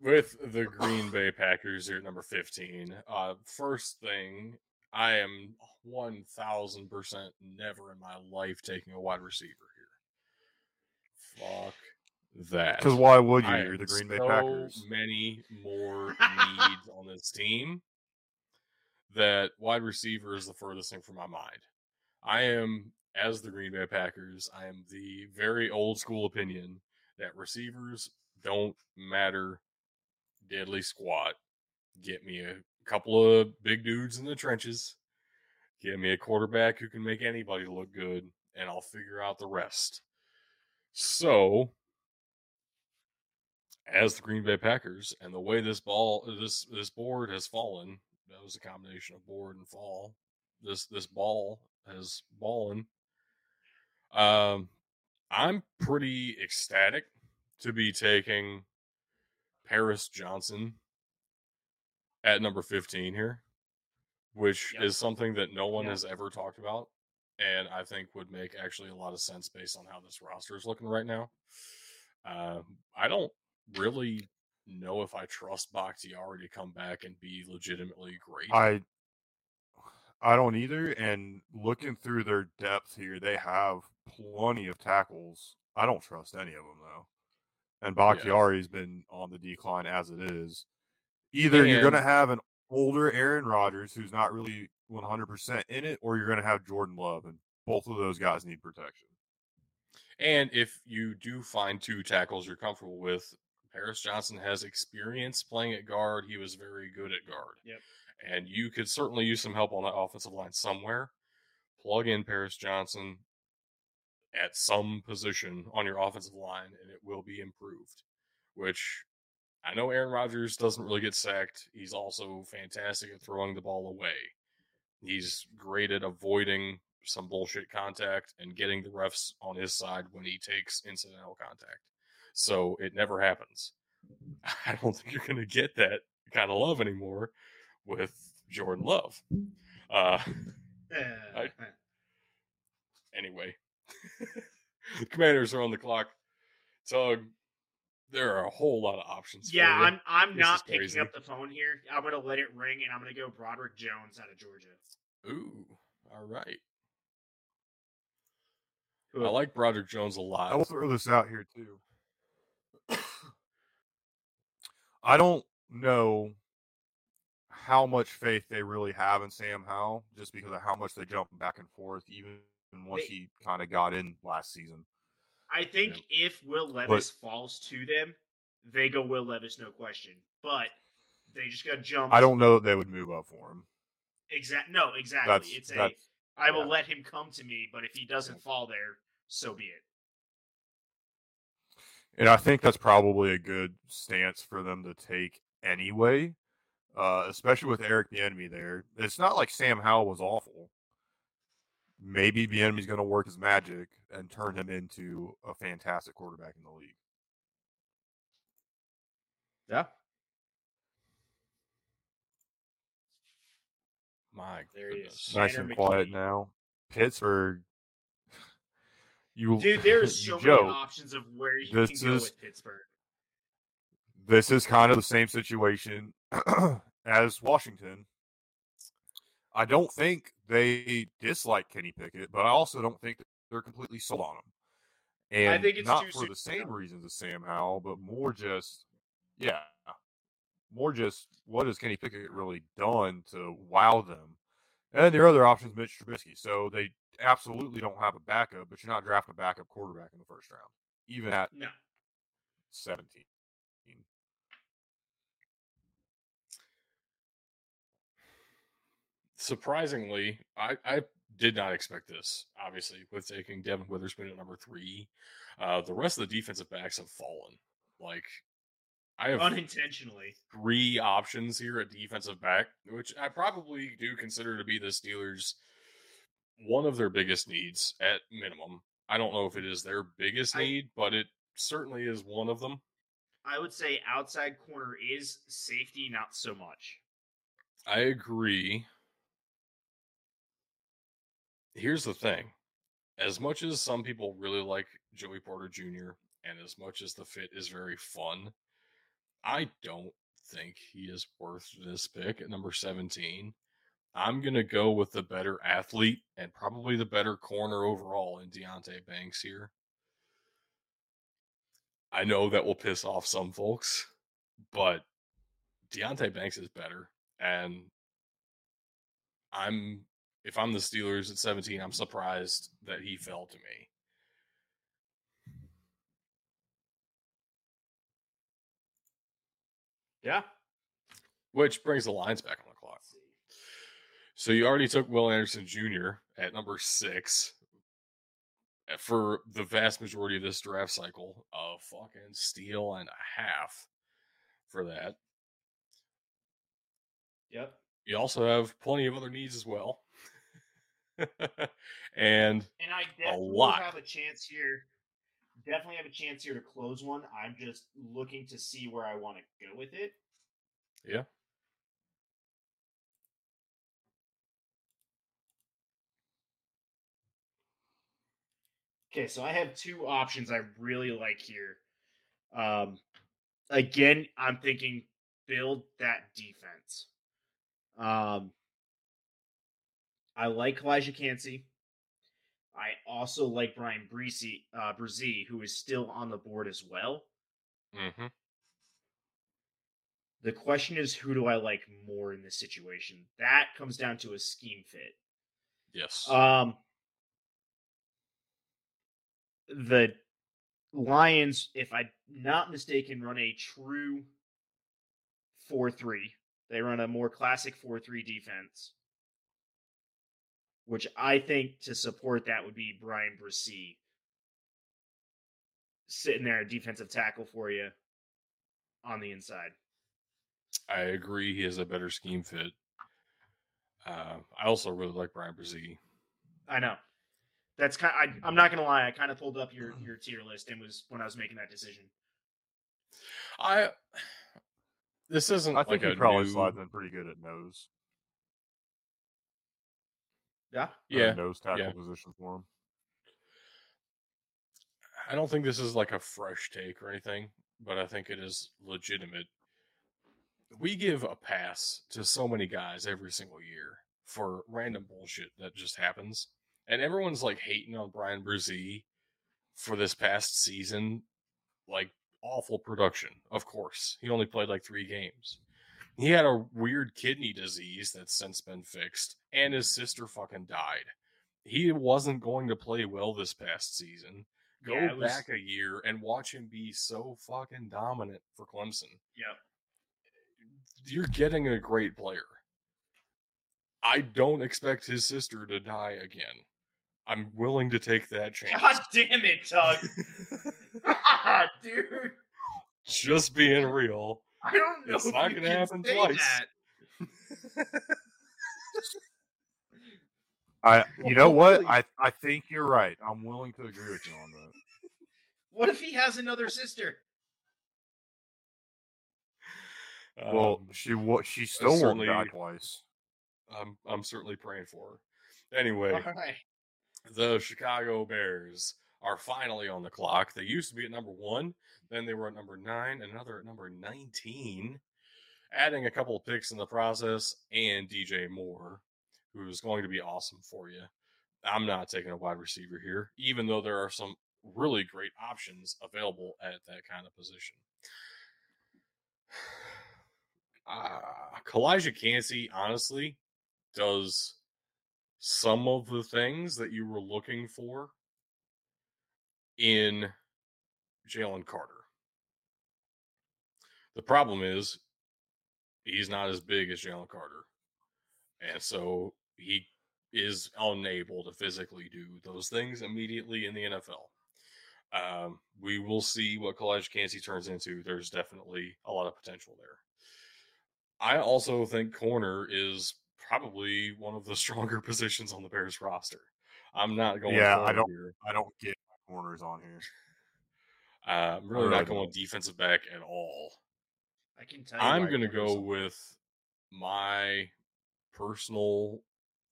with the Green Bay Packers here at number 15. Uh first thing, I am 1000% never in my life taking a wide receiver. Fuck that. Because why would you? I You're the Green Bay so Packers. many more needs on this team that wide receiver is the furthest thing from my mind. I am, as the Green Bay Packers, I am the very old school opinion that receivers don't matter deadly squat. Get me a couple of big dudes in the trenches. Get me a quarterback who can make anybody look good, and I'll figure out the rest. So, as the Green Bay Packers and the way this ball this this board has fallen, that was a combination of board and fall. This this ball has fallen. Um I'm pretty ecstatic to be taking Paris Johnson at number 15 here, which Yep. is something that no one Yeah. has ever talked about and I think would make actually a lot of sense based on how this roster is looking right now. Uh, I don't really know if I trust Bakhtiari to come back and be legitimately great. I I don't either. And looking through their depth here, they have plenty of tackles. I don't trust any of them though. And Bakhtiari's been on the decline as it is. Either you're going to have an older Aaron Rodgers who's not really 100% in it, or you're going to have Jordan Love, and both of those guys need protection. And if you do find two tackles you're comfortable with, Paris Johnson has experience playing at guard. He was very good at guard. Yep. And you could certainly use some help on that offensive line somewhere. Plug in Paris Johnson at some position on your offensive line, and it will be improved. Which I know Aaron Rodgers doesn't really get sacked. He's also fantastic at throwing the ball away. He's great at avoiding some bullshit contact and getting the refs on his side when he takes incidental contact. So it never happens. I don't think you're going to get that kind of love anymore with Jordan Love. Uh, I- anyway, the Commanders are on the clock. Tug, there are a whole lot of options. Yeah, for you. I'm I'm This not picking crazy. up the phone here. I'm gonna let it ring, and I'm gonna go Broderick Jones out of Georgia. Ooh, all right. Who- I like Broderick Jones a lot. I will throw this out here too. I don't know how much faith they really have in Sam Howell, just because of how much they jump back and forth, even once They- he kind of got in last season. I think if Will Levis falls to them, they go Will Levis, no question. But they just got jumped. I don't know that they would move up for him. exact. No, exactly. That's it's a. I will yeah. let him come to me, but if he doesn't fall there, so be it. And I think that's probably a good stance for them to take anyway, uh, especially with Eric Bieniemy there. It's not like Sam Howell was awful. Maybe Bieniemy's going to work his magic and turn him into a fantastic quarterback in the league. Yeah. My There he is. Nice Tanner and quiet McKee. now. Pittsburgh. You, Dude, there's so Joe, many options of where you this can go is- with Pittsburgh. this is kind of the same situation as Washington. I don't think they dislike Kenny Pickett, but I also don't think they're completely sold on him. And I think it's not for soon the same reasons as Sam Howell, but more just, yeah, more just what has Kenny Pickett really done to wow them? And their other options, is Mitch Trubisky. So they absolutely don't have a backup, but you're not drafting a backup quarterback in the first round, even at No. 17. Surprisingly, I, I did not expect this. Obviously, with taking Devon Witherspoon at number three, uh, the rest of the defensive backs have fallen. Like, I have Unintentionally. three options here at defensive back, which I probably do consider to be the Steelers' one of their biggest needs at minimum. I don't know if it is their biggest I- need, but it certainly is one of them. I would say outside corner is safety, not so much. I agree. Here's the thing. As much as some people really like Joey Porter Jr., and as much as the fit is very fun, I don't think he is worth this pick at number 17. I'm going to go with the better athlete and probably the better corner overall in Deonte Banks here. I know that will piss off some folks, but Deonte Banks is better. And I'm if I'm the Steelers at 17, I'm surprised that he fell to me. Yeah. Which brings the lines back on the clock. So you already took Will Anderson Jr. at number six uh, for the vast majority of this draft cycle. A fucking steal and a half for that. Yep. You also have plenty of other needs as well. And And I definitely lot. have a chance here. Definitely have a chance here to close one. I'm just looking to see where I want to go with it. Yeah. Okay, so I have two options I really like here. Um, again, I'm thinking build that defense. Um, I like Calijah Kancey. I also like Bryan Bresee, uh, Bresee, who is still on the board as well. mhm. The question is, who do I like more in this situation? That comes down to a scheme fit. yes. Um, the Lions, if I'm not mistaken, run a true 4 3. They run a more classic 4 3 defense, which I think to support that would be Bryan Bresee sitting there defensive tackle for you on the inside. I agree. He has a better scheme fit. Uh, I also really like Bryan Bresee. I know. That's kind. I, I'm not gonna lie. I kind of pulled up your your tier list and was when I was making that decision. I this isn't I think like he a probably new, slides in pretty good at nose. Yeah. Yeah, nose tackle yeah. position for him. I don't think this is like a fresh take or anything, but I think it is legitimate. We give a pass to so many guys every single year for random bullshit that just happens. And everyone's like hating on Bryan Bresee for this past season. Like awful production, of course. He only played like three games. He had a weird kidney disease that's since been fixed, and his sister fucking died. He wasn't going to play well this past season. Go Yeah, was- back a year and watch him be so fucking dominant for Clemson. Yep. You're getting a great player. I don't expect his sister to die again. I'm willing to take that chance. God damn it, Tug. Dude. Just being real. I don't know. It's not gonna happen twice. I, you know what? I, I think you're right. I'm willing to agree with you on that. What if he has another sister? Well, Um, she wa- she still won't certainly- die twice. I'm I'm certainly praying for her. Anyway, All right. the Chicago Bears are finally on the clock. They used to be at number one, then they were at number nine, another at number 19, adding a couple of picks in the process, and DJ Moore, who's going to be awesome for you. I'm not taking a wide receiver here, even though there are some really great options available at that kind of position. Uh, Calijah Kancey, honestly, does some of the things that you were looking for in Jalen Carter. The problem is he's not as big as Jalen Carter. And so he is unable to physically do those things immediately in the NFL. Um, we will see what Calijah Kancey turns into. There's definitely a lot of potential there. I also think corner is probably one of the stronger positions on the Bears roster. I'm not going. Yeah, I don't- Here. I don't get corners on here. Uh, I'm really really not going don't. defensive back at all. I can tell you. I'm going to corners- go with my personal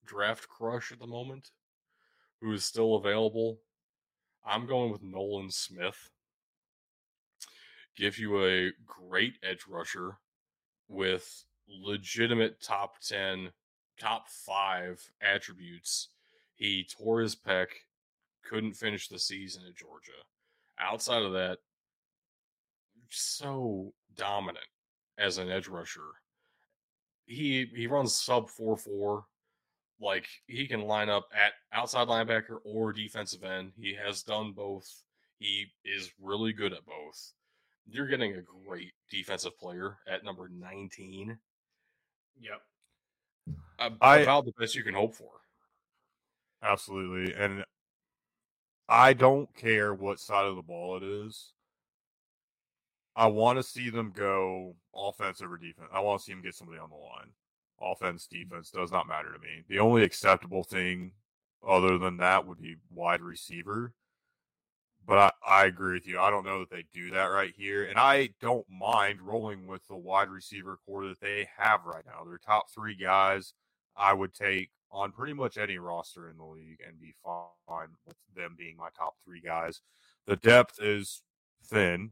draft crush at the moment, who is still available. I'm going with Nolan Smith. Give you a great edge rusher with legitimate top 10, top five attributes. He tore his pec, couldn't finish the season at Georgia. Outside of that, so dominant as an edge rusher. He he runs sub four four, like he can line up at outside linebacker or defensive end. He has done both. He is really good at both. You're getting a great defensive player at number 19. Yep. Uh, I- about the best you can hope for. Absolutely. And I don't care what side of the ball it is. I want to see them go offense over defense. I want to see them get somebody on the line. Offense, mm. defense does not matter to me. The only acceptable thing other than that would be wide receiver. But I, I agree with you. I don't know that they do that right here. And I don't mind rolling with the wide receiver corps that they have right now. Their top three guys I would take on pretty much any roster in the league and be fine with them being my top three guys. The depth is thin.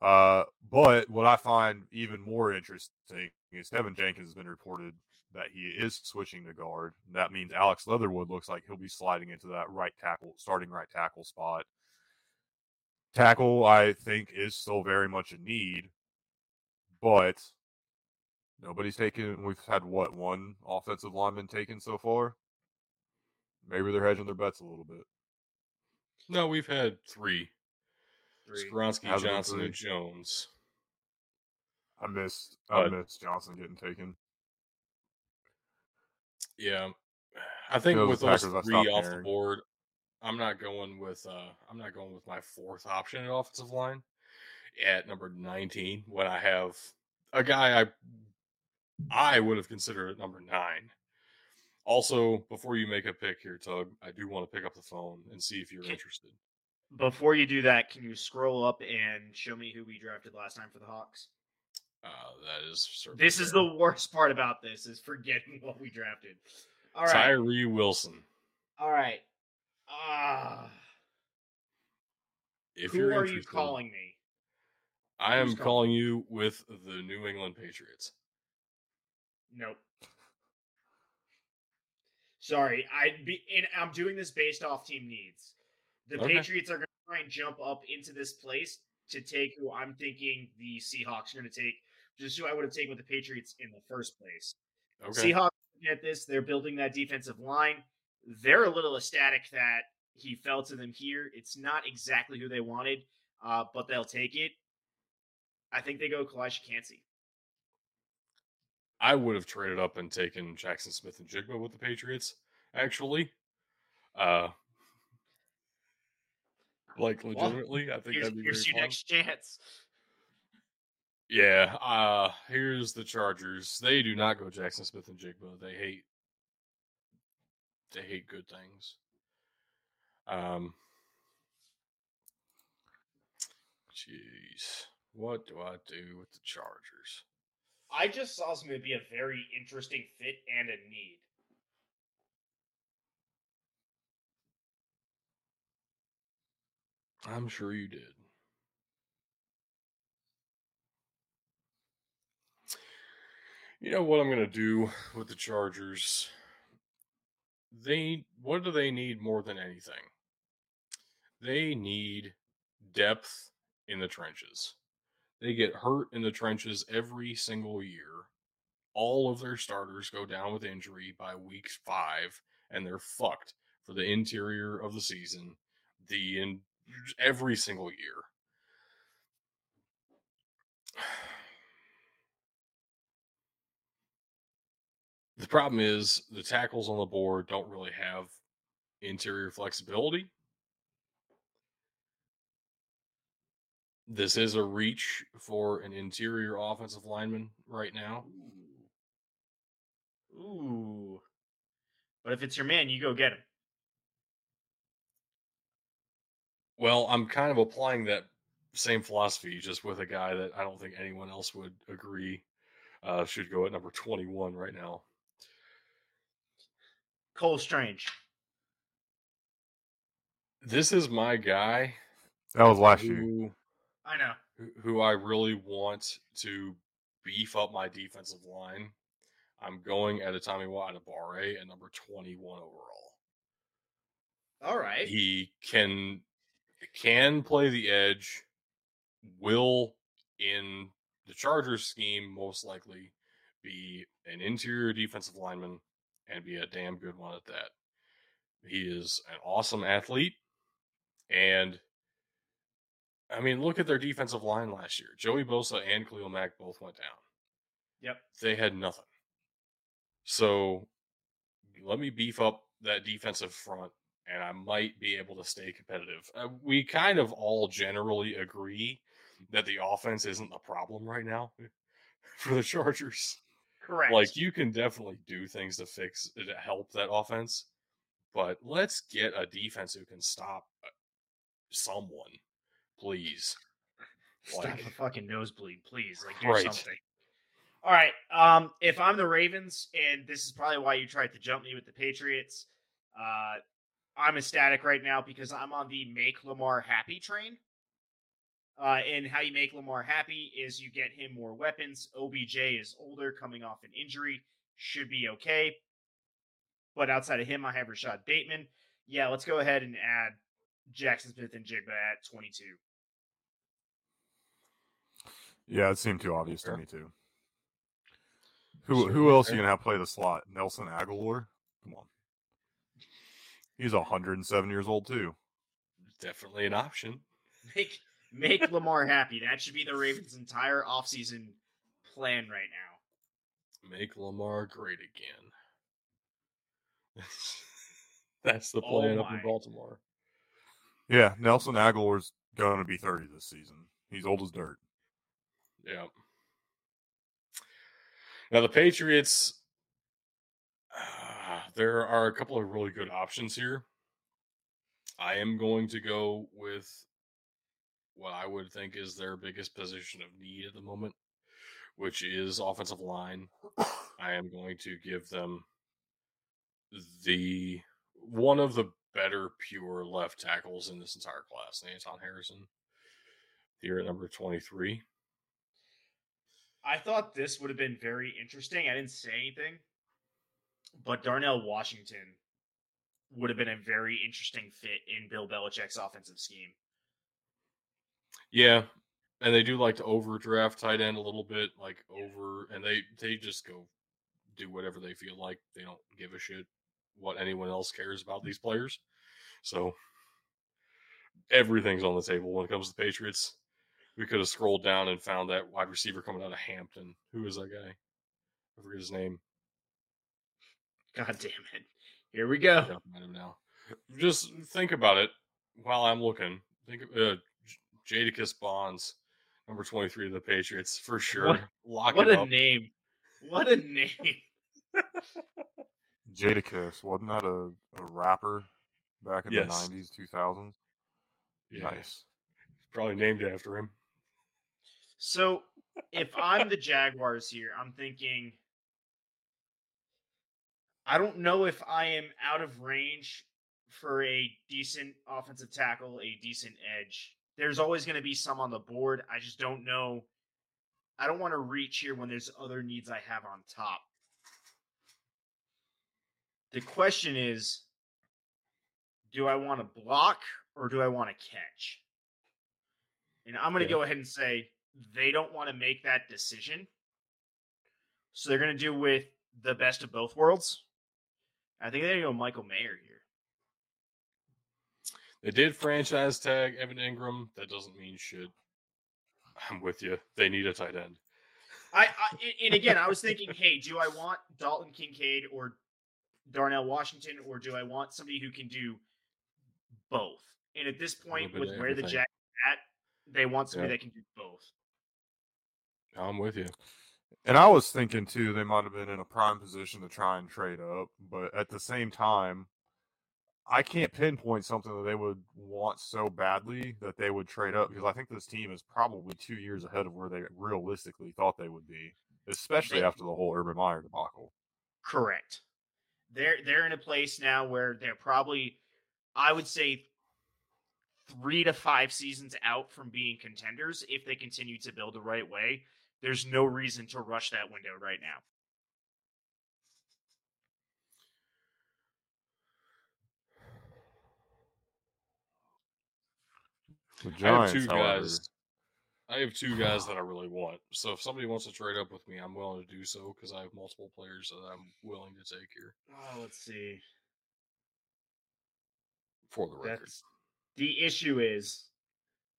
Uh, but what I find even more interesting is Teven Jenkins has been reported that he is switching to guard. That means Alex Leatherwood looks like he'll be sliding into that right tackle, starting right tackle spot. Tackle, I think, is still very much a need, but nobody's taken. We've had what one offensive lineman taken so far. Maybe they're hedging their bets a little bit. No, we've had three. Three. Skoronski, Johnson, and. Jones. I missed. I But- missed Johnson getting taken. Yeah, I think Those with those Packers three off the board, I'm not going with uh I'm not going with my fourth option at offensive line at number 19 when I have a guy I I would have considered at number nine. Also, before you make a pick here, Tug, I do want to pick up the phone and see if you're interested. Before you do that, can you scroll up and show me who we drafted last time for the Hawks? Uh, that is certainly This is the worst part about this is forgetting what we drafted. All right. Tyree Wilson. All right. Ah, If who you're are you calling me? I am calling you with the New England Patriots. Nope. Sorry, I be and I'm doing this based off team needs. The Okay. Patriots are going to try and jump up into this place to take who I'm thinking the Seahawks are going to take, just who I would have taken with the Patriots in the first place. Okay. Seahawks at this, they're building that defensive line. They're a little ecstatic that he fell to them here. It's not exactly who they wanted, uh, but they'll take it. I think they go Calijah Kancey. I would have traded up and taken Jaxon Smith-Njigba with the Patriots, actually. Uh like Well, legitimately, I think Here's, that'd be here's your fun. next chance. Yeah, uh here's the Chargers. They do not go Jaxon Smith-Njigba. They hate they hate good things. Um Jeez. What do I do with the Chargers? I just saw something to be a very interesting fit and a need. I'm sure you did. You know what I'm going to do with the Chargers? They what do they need more than anything? They need depth in the trenches. They get hurt in the trenches every single year. All of their starters go down with injury by week 5 and they're fucked for the interior of the season. The in every single year. The problem is the tackles on the board don't really have interior flexibility. This is a reach for an interior offensive lineman right now. Ooh. Ooh. But if it's your man, you go get him. Well, I'm kind of applying that same philosophy just with a guy that I don't think anyone else would agree uh, should go at number 21 right now. Cole Strange. This is my guy That was last year. I know. who- who I really want to beef up my defensive line. I'm going at Adetomiwa Adebawore at number 21 overall. All right. He can can play the edge, will in the Chargers scheme most likely be an interior defensive lineman and be a damn good one at that. He is an awesome athlete and I mean, look at their defensive line last year. Joey Bosa and Khalil Mack both went down. Yep. They had nothing. So let me beef up that defensive front and I might be able to stay competitive. Uh, we kind of all generally agree that the offense isn't the problem right now for the Chargers. Correct. Like you can definitely do things to fix to help that offense, but let's get a defense who can stop uh, someone, please. Stop like- the fucking nosebleed, please. Like do Right. something. All right. Um, if I'm the Ravens, and this is probably why you tried to jump me with the Patriots, uh, I'm ecstatic right now because I'm on the make Lamar happy train. Uh, and how you make Lamar happy is you get him more weapons. OBJ is older, coming off an injury, should be okay. But outside of him, I have Rashod Bateman. Yeah, let's go ahead and add Jaxon Smith-Njigba at 22. Yeah, it seemed too obvious Sure. to me too. Who Sure, who else okay. are you gonna have play the slot? Nelson Agholor? Come on. He's 107 years old too. Definitely an option. Make make Lamar happy. That should be the Ravens' entire offseason plan right now. Make Lamar great again. That's the Oh plan up in. Baltimore. Yeah, Nelson Agholor's gonna be 30 this season. He's old as dirt. Yeah. Now the Patriots, uh, there are a couple of really good options here. I am going to go with what I would think is their biggest position of need at the moment, which is offensive line. I am going to give them the one of the better pure left tackles in this entire class, Anton Harrison, here at number 23. I thought this would have been very interesting. I didn't say anything, but Darnell Washington would have been a very interesting fit in Bill Belichick's offensive scheme. Yeah, and they do like to overdraft tight end a little bit, like over, and they they just go do whatever they feel like. They don't give a shit what anyone else cares about these players. So everything's on the table when it comes to the Patriots. We could have scrolled down and found that wide receiver coming out of Hampton. Who is that guy? I forget his name. God damn it! Here we go. Yeah, now. Just think about it while I'm looking. Think of uh, Jadakis Bonds, number 23 of the Patriots, for sure. What, Lock what it a up. name! What a name! Jadakiss, wasn't that a, a rapper back in Yes. the 90s, 2000s? Yeah, Nice. Probably named after him. So, if I'm the Jaguars here, I'm thinking I don't know if I am out of range for a decent offensive tackle, a decent edge. There's always going to be some on the board. I just don't know. I don't want to reach here when there's other needs I have on top. The question is do I want to block or do I want to catch? And I'm going to Yeah. go ahead and say they don't want to make that decision. So they're going to do with the best of both worlds. I think they're going to go Michael Mayer here. They did franchise tag Evan Engram. That doesn't mean shit. I'm with you. They need a tight end. I, I and again, I was thinking, hey, do I want Dalton Kincaid or Darnell Washington, or do I want somebody who can do both? And at this point, with where the. Jack at, they want somebody Yeah. that can do both. I'm with you. And I was thinking too, they might have been in a prime position to try and trade up, but at the same time, I can't pinpoint something that they would want so badly that they would trade up because I think this team is probably two years ahead of where they realistically thought they would be, especially They- after the whole Urban Meyer debacle. Correct. They're they're in a place now where they're probably, I would say, three to five seasons out from being contenders if they continue to build the right way. There's no reason to rush that window right now. The I have two however, guys. I have two guys that I really want. So if somebody wants to trade up with me, I'm willing to do so because I have multiple players that I'm willing to take here Oh, let's see. for the record. That's the issue is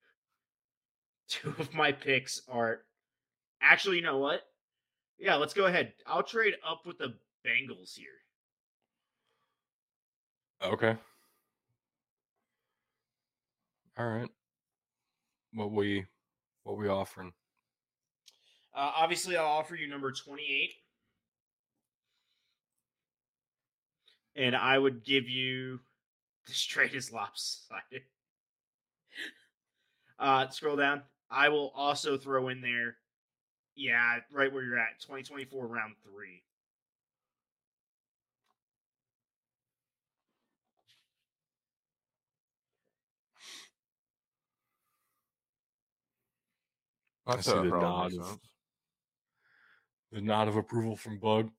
two of my picks are actually you know what? Yeah, let's go ahead. I'll trade up with the Bengals here. Okay. All right. What we what we offering? Uh, obviously, I'll offer you number 28. And I would give you this trade is lopsided. Uh, scroll down. I will also throw in there, yeah, right where you're at, 2024 round three. I I'd see the nod of- The nod of approval from Bug.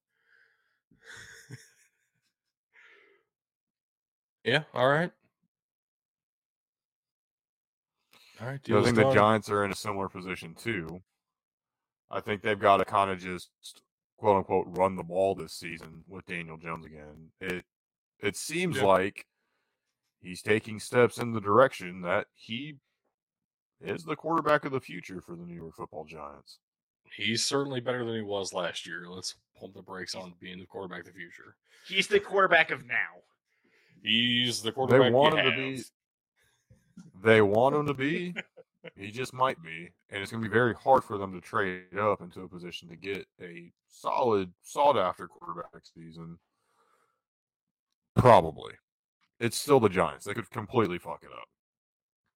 yeah. All right. All right. I think done. the Giants are in a similar position too. I think they've got to kind of just quote unquote run the ball this season with Daniel Jones again. It it seems Yeah. like he's taking steps in the direction that he is the quarterback of the future for the New York Football Giants. He's certainly better than he was last year. Let's pump the brakes on being the quarterback of the future. He's the quarterback of now. He's the They quarterback. want we him to be. They want him to be. He just might be, and it's going to be very hard for them to trade up into a position to get a solid, sought-after quarterback season. Probably, it's still the Giants. They could completely fuck it up.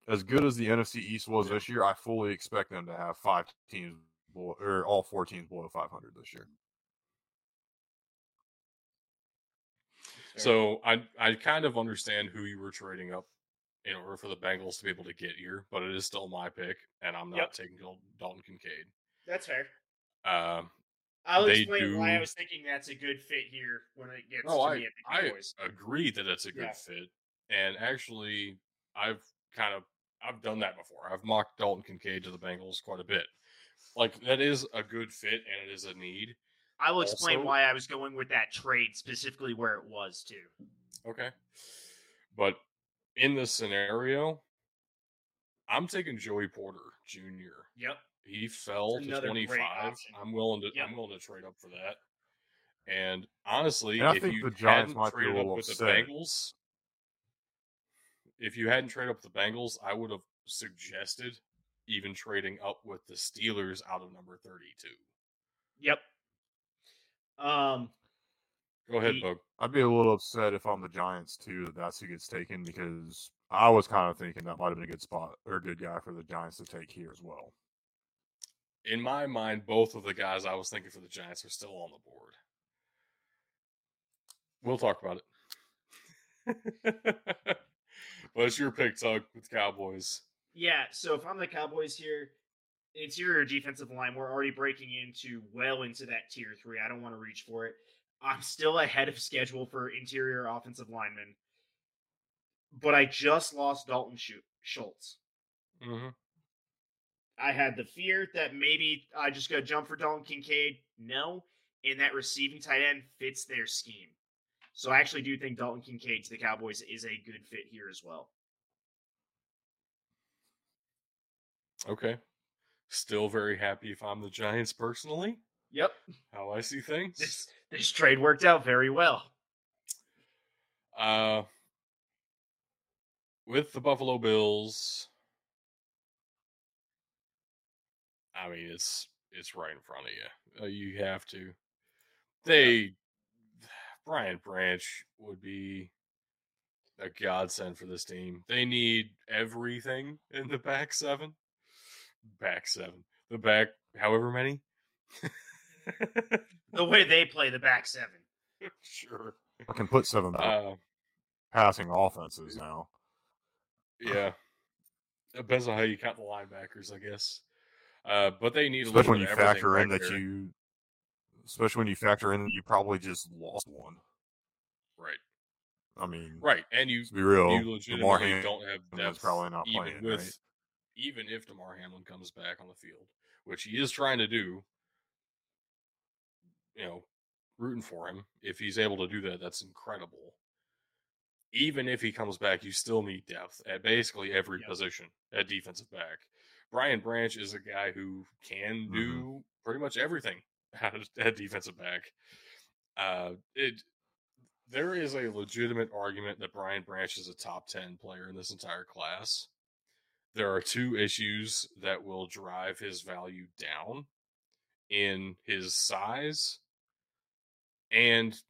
As good as the NFC East was this year, I fully expect them to have five teams, below, or all four teams below 500 this year. So I I kind of understand who you were trading up in order for the Bengals to be able to get here, but it is still my pick, and I'm not Yep. taking Dalton Kincaid. That's fair. Um, I'll explain why I was thinking that's a good fit here when it gets Oh, to I, me at the I Cowboys. agree that it's a good Yeah. fit. And actually, I've kind of I've done that before. I've mocked Dalton Kincaid to the Bengals quite a bit. Like that is a good fit and it is a need. I will explain also- why I was going with that trade specifically where it was too. Okay. But in this scenario, I'm taking Joey Porter Jr. Yep. He fell to 25. I'm willing to Yep. I'm willing to trade up for that. And honestly, And I if think you the Giants hadn't might be a traded up little with the. Bengals, if you hadn't traded up with the Bengals, I would have suggested even trading up with the Steelers out of number 32. Yep. Um. Go ahead, He- Bug. I'd be a little upset if I'm the Giants too that that's who gets taken because I was kind of thinking that might have been a good spot or a good guy for the Giants to take here as well. In my mind, both of the guys I was thinking for the Giants are still on the board. We'll talk about it. What's your pick, Tug, with Cowboys? Yeah. So if I'm the Cowboys here, interior defensive line, we're already breaking into well into that tier three. I don't want to reach for it. I'm still ahead of schedule for interior offensive linemen, but I just lost Dalton Schultz. Mm-hmm. I had the fear that maybe I just go jump for Dalton Kincaid. No, and that receiving tight end fits their scheme. So I actually do think Dalton Kincaid to the Cowboys is a good fit here as well. Okay. Still very happy if I'm the Giants personally. Yep, How I see things. this this trade worked out very well. Uh, with the Buffalo Bills, I mean it's it's right in front of you. Uh, you have to. They Brian Branch would be a godsend for this team. They need everything in the back seven. Back seven. The back, however many. The way they play the back seven. sure. I can put seven back Uh, passing offenses now. Yeah. Depends on how you count the linebackers, I guess. Uh, but they need a Especially little when you bit of factor in back that there. you, especially when you factor in that you probably just lost one. right, I mean, right, and you to be real, you legitimately Hamlin don't have is depth probably not even playing, with right? even if Damar Hamlin comes back on the field, which he is trying to do. You know, rooting for him. If he's able to do that, that's incredible. Even if he comes back, you still need depth at basically every Yep. position at defensive back. Brian Branch is a guy who can Mhm. do pretty much everything at, at defensive back. Uh, it there is a legitimate argument that Brian Branch is a top 10 player in this entire class. There are two issues that will drive his value down in his size, and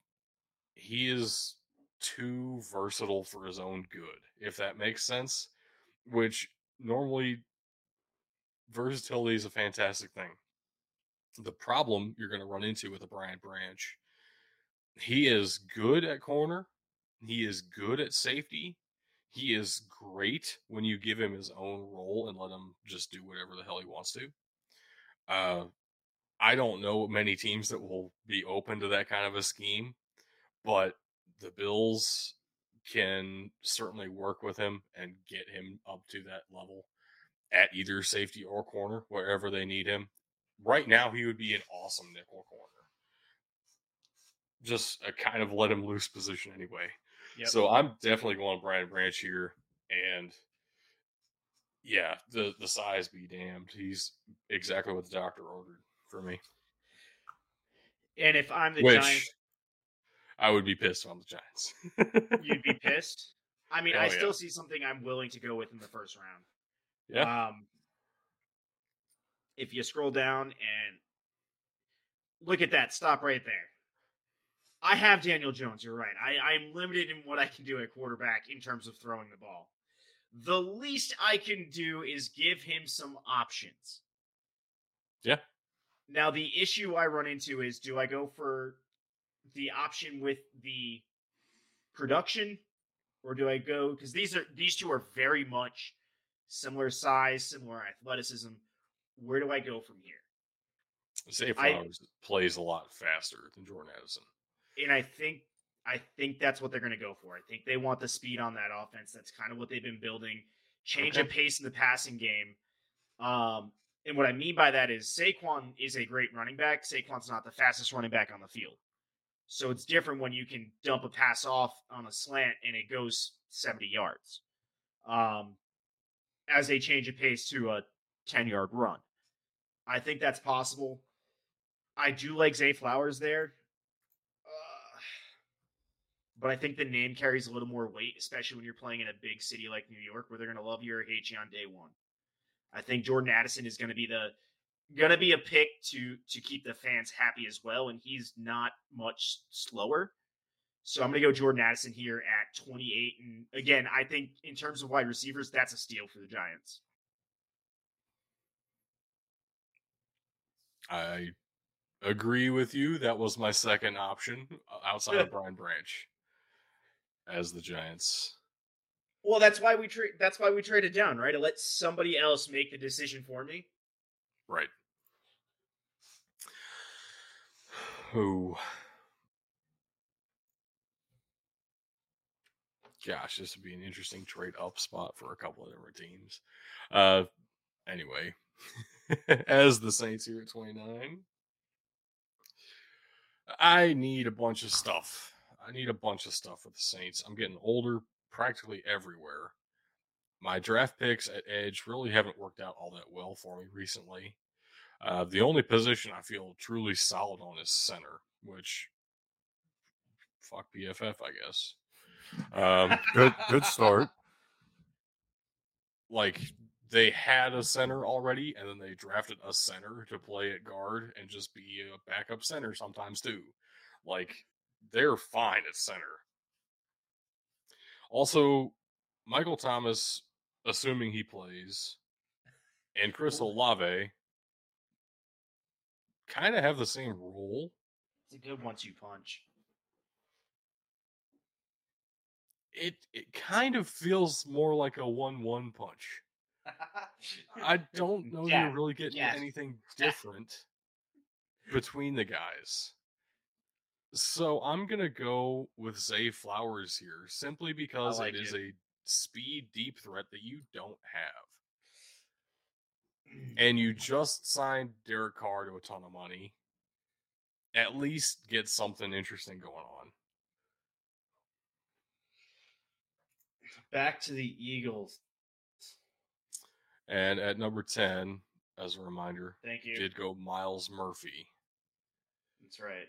he is too versatile for his own good, if that makes sense. Which normally, versatility is a fantastic thing. The problem you're going to run into with a Brian Branch he is good at corner. He is good at safety. He is great when you give him his own role and let him just do whatever the hell he wants to. Uh, I don't know many teams that will be open to that kind of a scheme, but the Bills can certainly work with him and get him up to that level at either safety or corner, wherever they need him. Right now, he would be an awesome nickel corner just a kind of let him loose position anyway. Yep. So I'm definitely going Brian Branch here, and yeah, the the size be damned. He's exactly what the doctor ordered for me. And if I'm the Which Giants, I would be pissed on the Giants. you'd be pissed. I mean, Oh, I yeah. still see something I'm willing to go with in the first round. yeah, Um, if you scroll down and look at that, stop right there. I have Daniel Jones. You're right. I, I'm limited in what I can do at quarterback in terms of throwing the ball. The least I can do is give him some options. Yeah. Now, the issue I run into is do I go for the option with the production or do I go because these are these two are very much similar size, similar athleticism. Where do I go from here? Zay I- plays a lot faster than Jordan Addison. and I think I think that's what they're going to go for. I think they want the speed on that offense. That's kind of what they've been building. Change of pace in the passing game. Um, and what I mean by that is Saquon is a great running back. Saquon's not the fastest running back on the field. So it's different when you can dump a pass off on a slant and it goes 70 yards. Um, as a change of pace to a 10 yard run. I think that's possible. I do like Zay Flowers there. Uh, but I think the name carries a little more weight, especially when you're playing in a big city like New York, where they're going to love you or hate you on day one. I think Jordan Addison is going to be the going to be a pick to to keep the fans happy as well, and he's not much slower. So I'm going to go Jordan Addison here at 28. And again, I think in terms of wide receivers, that's a steal for the Giants. I agree with you. That was my second option outside of Brian Branch as the Giants. Well, that's why we tra- that's why we traded down, right? To let somebody else make the decision for me. Right. Who? Gosh, this would be an interesting trade up spot for a couple of different teams. Uh, anyway, as the Saints here at 29, I need a bunch of stuff. I need a bunch of stuff with the Saints. I'm getting older practically everywhere. My draft picks at edge really haven't worked out all that well for me recently. Uh, the only position I feel truly solid on is center, which fuck PFF, I guess. Um, Good good start. like they had a center already, and then they drafted a center to play at guard and just be a backup center sometimes too. Like they're fine at center. Also, Michael Thomas, assuming he plays, and Chris Olave kind of have the same role. It's a good one-two punch. It it kind of feels more like a one-one punch. I don't know Yeah, you're really getting yeah. anything different between the guys. So I'm gonna go with Zay Flowers here, simply because like it is it. a speed deep threat that you don't have. Mm. And you just signed Derek Carr to a ton of money. At least get something interesting going on. Back to the Eagles. And at number 10, as a reminder, Thank you. did go Myles Murphy. That's right.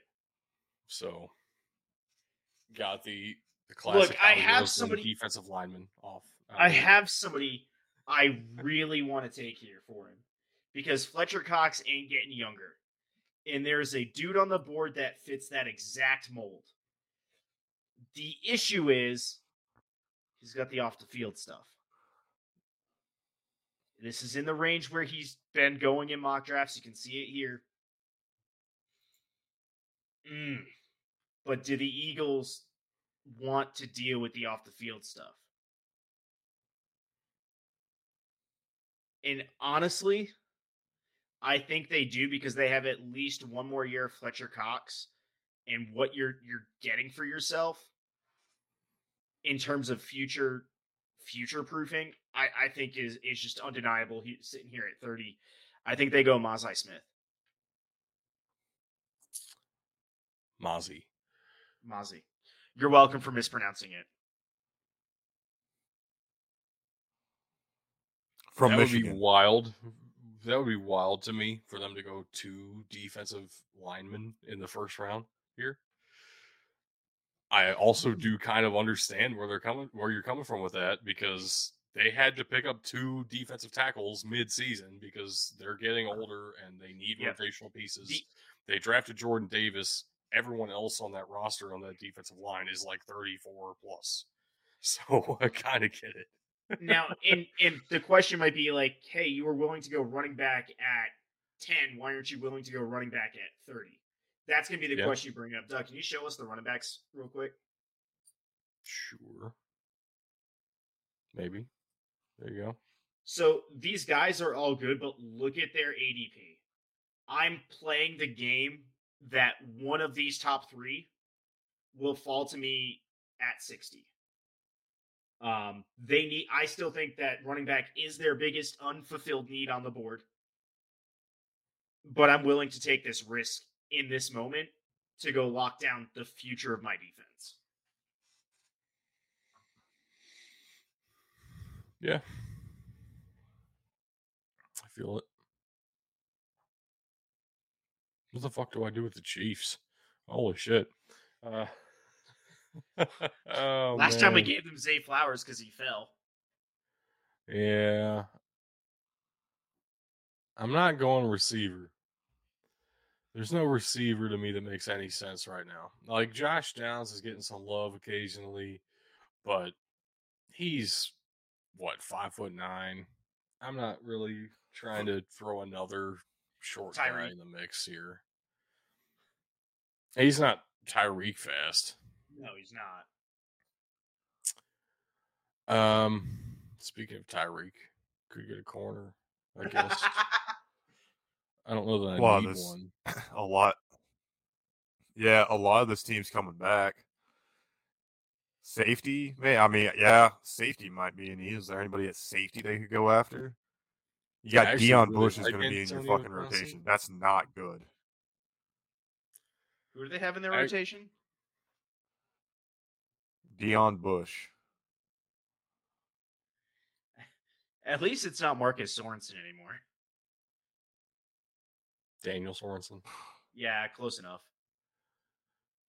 So got the the classic. I have somebody- defensive lineman off. I of the way. have somebody I really want to take here for him because Fletcher Cox ain't getting younger. And there's a dude on the board that fits that exact mold. The issue is he's got the off the field stuff. This is in the range where he's been going in mock drafts. You can see it here. Mm. But do the Eagles want to deal with the off the field stuff? And honestly, I think they do because they have at least one more year of Fletcher Cox and what you're you're getting for yourself in terms of future future proofing, I, I think is is just undeniable. He's sitting here at 30. I think they go Mazi Smith. Mozzie. Mozzie. You're welcome for mispronouncing it. From that would be Michigan. wild. That would be wild to me for them to go two defensive linemen in the first round here. I also hmm. do kind of understand where they're coming, where you're coming from with that, because they had to pick up two defensive tackles mid-season because they're getting uh-huh. older and they need Yeah. rotational pieces. The- they drafted Jordan Davis. Everyone else on that roster on that defensive line is like 34 plus. So I kind of get it. now, and and the question might be like, hey, you were willing to go running back at 10. Why aren't you willing to go running back at 30? That's gonna be the Yeah. question you bring up. Doug, can you show us the running backs real quick? Sure. Maybe. There you go. So these guys are all good, but look at their ADP. I'm playing the game that one of these top three will fall to me at 60. Um, they need. I still think that running back is their biggest unfulfilled need on the board, but I'm willing to take this risk in this moment to go lock down the future of my defense. Yeah. I feel it. What the fuck do I do with the Chiefs? Holy shit. Uh, oh, Last time we gave them Zay Flowers because he fell. Yeah. I'm not going receiver. There's no receiver to me that makes any sense right now. Like Josh Downs is getting some love occasionally, but he's what five foot nine. I'm not really trying to throw another short guy in the mix here. He's not Tyreek fast. No, he's not. Um, speaking of Tyreek, could get a corner. I guess I don't know that I Well, need one. a lot. Yeah, a lot of this team's coming back. Safety, man. I mean, yeah, safety might be an need. Is there anybody at safety they could go after? You got I actually Deon Bush is going to be in your fucking Brown rotation. That's not good. Who do they have in their I- rotation? Deon Bush. At least it's not Marcus Sorensen anymore. Daniel Sorensen. Yeah, close enough.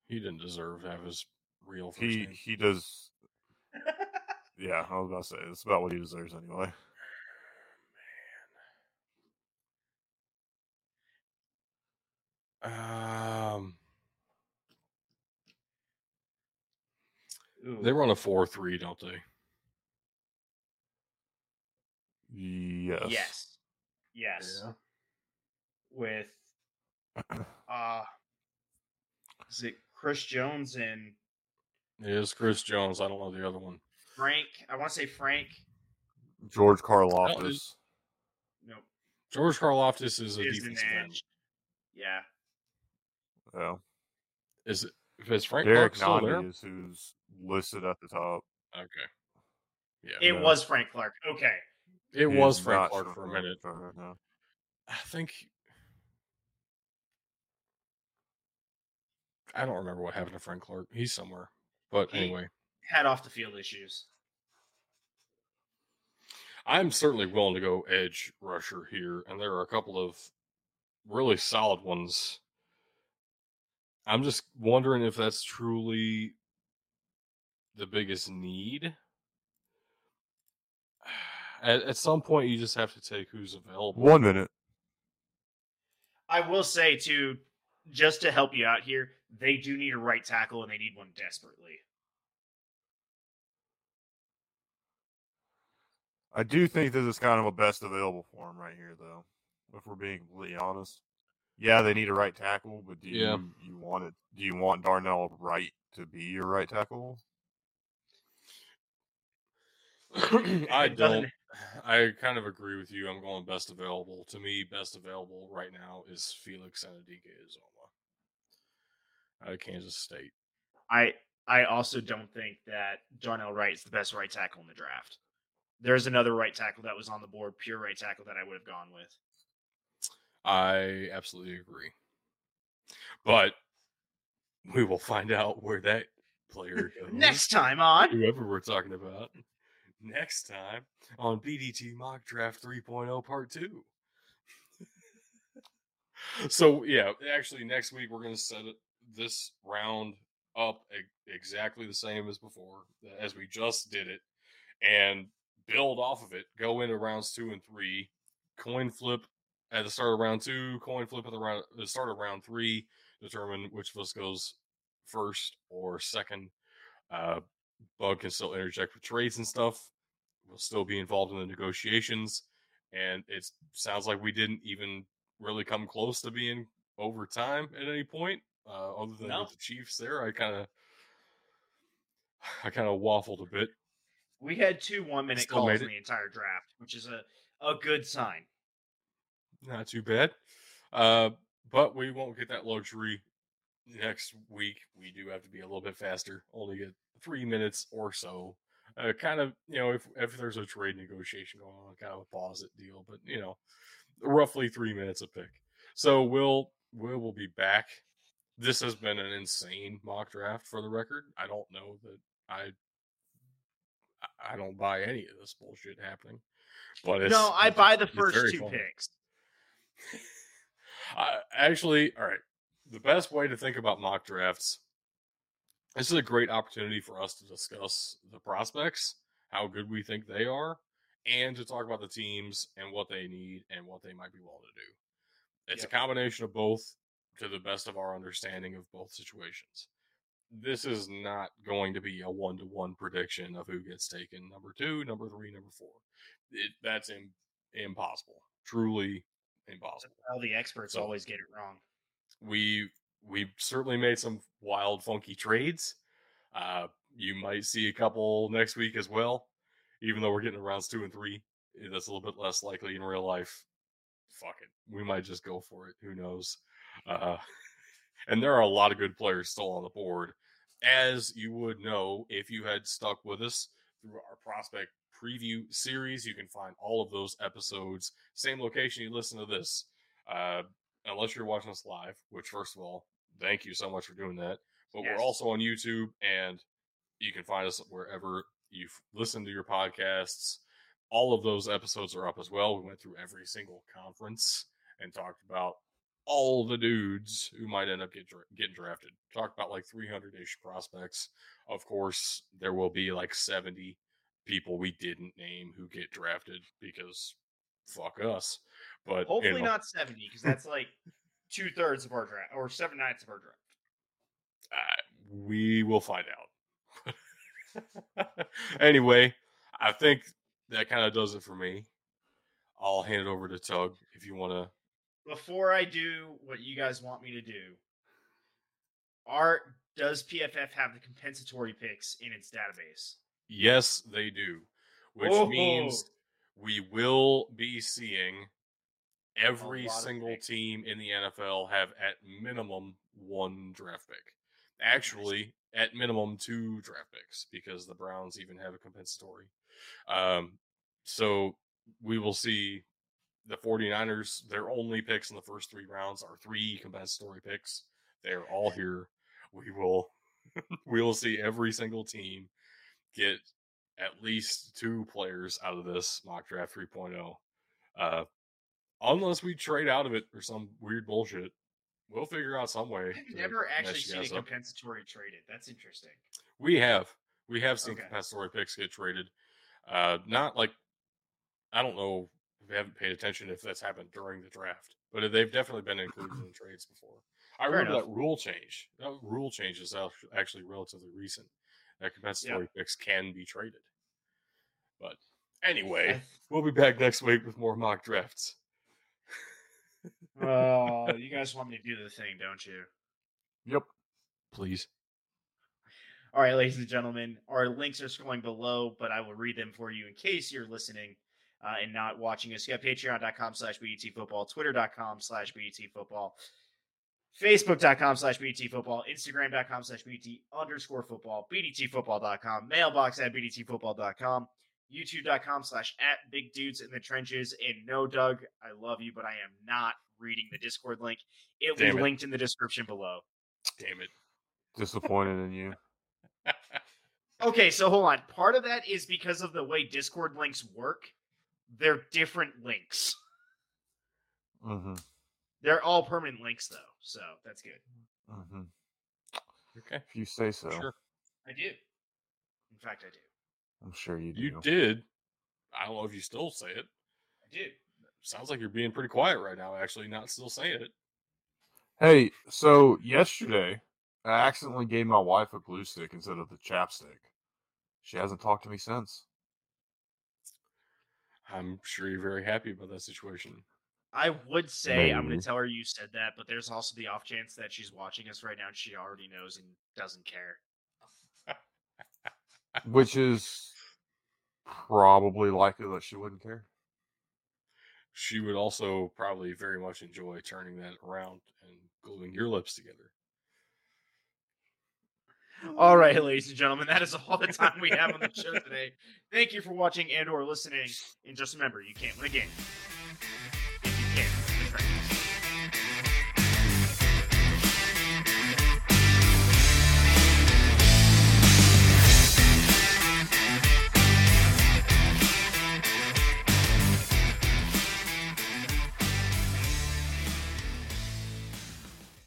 He didn't deserve to have his real first He name. he does. Yeah, I was about to say it's about what he deserves anyway. Um, Ooh. they run a four-three, don't they? Yes. Yes. Yes. With uh is it Chris Jones and It is Chris Jones. I don't know the other one. Frank? I want to say Frank. George Karlaftis. Nope. George Karlaftis is a is defensive end. Yeah. Yeah. Is it? Is Frank Derek Clark still there? Nandi who's listed at the top. Okay. Yeah. It No. was Frank Clark. Okay. It He was Frank Clark for a up minute. right now. I think I don't remember what happened to Frank Clark. He's somewhere. But He- anyway, Had off the field issues. I'm certainly willing to go edge rusher here, and there are a couple of really solid ones. I'm just wondering if that's truly the biggest need. At, at some point, you just have to take who's available. One minute. I will say too, just to help you out here, they do need a right tackle and they need one desperately. I do think this is kind of a best available form right here, though. If we're being completely honest, yeah, they need a right tackle, but do Yeah. you you want it? Do you want Darnell Wright to be your right tackle? I don't. I kind of agree with you. I'm going best available. To me, best available right now is Felix Anudike-Uzomah out of Kansas State. I I also don't think that Darnell Wright is the best right tackle in the draft. There's another right tackle that was on the board, pure right tackle that I would have gone with. I absolutely agree. But we will find out where that player goes. Next time on whoever we're talking about next time on BDT Mock Draft 3.0 Part 2. so, yeah, actually, next week we're going to set this round up exactly the same as before, as we just did it, and build off of it. Go into rounds two and three, coin flip at the start of round two, coin flip at the, round, the start of round three, determine which of us goes first or second. Uh, Bug can still interject with trades and stuff. We'll still be involved in the negotiations. And it sounds like we didn't even really come close to being over time at any point. Uh, other than No. with the Chiefs there, I kind of, I kind of waffled a bit. we had two one minute calls in the entire draft, which is a, a good sign. Not too bad. Uh, but we won't get that luxury next week. We do have to be a little bit faster. Only get three minutes or so. Uh, kind of, you know, if if there's a trade negotiation going on, kind of a pause it deal. But you know, roughly three minutes a pick. So we'll we will be back. This has been an insane mock draft for the record. I don't know that I I don't buy any of this bullshit happening. But it's, no, I buy the first two fun. picks. I, actually, all right. The best way to think about mock drafts. This is a great opportunity for us to discuss the prospects, how good we think they are, and to talk about the teams and what they need and what they might be willing to do. It's Yep. a combination of both to the best of our understanding of both situations. This is not going to be a one to one prediction of who gets taken number two, number three, number four. It, that's Im- impossible. Truly impossible. All the experts So- always get it wrong. we we certainly made some wild funky trades. Uh you might see a couple next week as well even though we're getting to rounds two and three eh, that's a little bit less likely in real life. Fuck it we might just go for it who knows? Uh and there are a lot of good players still on the board as you would know if you had stuck with us through our prospect preview series you can find all of those episodes same location you listen to this uh unless you're watching us live, which first of all, thank you so much for doing that. But Yes. we're also on YouTube and you can find us wherever you've listened to your podcasts. All of those episodes are up as well. We went through every single conference and talked about all the dudes who might end up get, dra- getting drafted. Talked about like 300 ish prospects. Of course, there will be like 70 people we didn't name who get drafted because fuck us. But you Hopefully know. not 70, because that's like two thirds of our draft, or seven ninths of our draft. Uh, we will find out. anyway, I think that kind of does it for me. I'll hand it over to Tug if you want to. Before I do what you guys want me to do, are does PFF have the compensatory picks in its database? Yes, they do, which Oh. means we will be seeing every single team in the NFL have at minimum one draft pick. Actually, at minimum two draft picks because the Browns even have a compensatory. Um, so we will see the 49ers, their only picks in the first three rounds are three compensatory picks. They're all here. We will we will see every single team get at least two players out of this mock draft 3.0. Uh, unless we trade out of it or some weird bullshit, we'll figure out some way. I've never actually seen a up. compensatory traded. That's interesting. We have. We have seen Okay. compensatory picks get traded. Uh, not like I don't know. If we haven't paid attention if that's happened during the draft, but they've definitely been included in trades before. I Fair remember enough. that rule change. That rule change is actually relatively recent. That compensatory picks can be traded. But anyway, we'll be back next week with more mock drafts. Oh, you guys want me to do the thing, don't you? Yep. Please. All right, ladies and gentlemen, our links are scrolling below, but I will read them for you in case you're listening uh, and not watching us. You got patreon.com slash BDT football, twitter.com slash BDT football, facebook.com slash BDT football, instagram.com slash BDT underscore football, BDTfootball.com, mailbox at BDTfootball.com, youtube.com slash at big dudes in the trenches. And no, Doug, I love you, but I am not reading the Discord link. It will be it. linked in the description below. Damn it. Disappointed in you. Okay, so hold on. Part of that is because of the way Discord links work. They're different links. Mm-hmm. They're all permanent links, though, so that's good. Mm-hmm. Okay. If you say so, Sure. I do. In fact, I do. I'm sure you do. You did. I don't know if you still say it. I do. Sounds like you're being pretty quiet right now, actually, not still saying it. Hey, so yesterday I accidentally gave my wife a glue stick instead of the chapstick. She hasn't talked to me since. I'm sure you're very happy about that situation. I would say I'm going to tell her you said that, but there's also the off chance that she's watching us right now and she already knows and doesn't care. Which is probably likely that she wouldn't care. she would also probably very much enjoy turning that around and gluing your lips together. All right, ladies and gentlemen, that is all the time we have on the show today. Thank you for watching and or listening. And just remember, you can't win a game if you can't.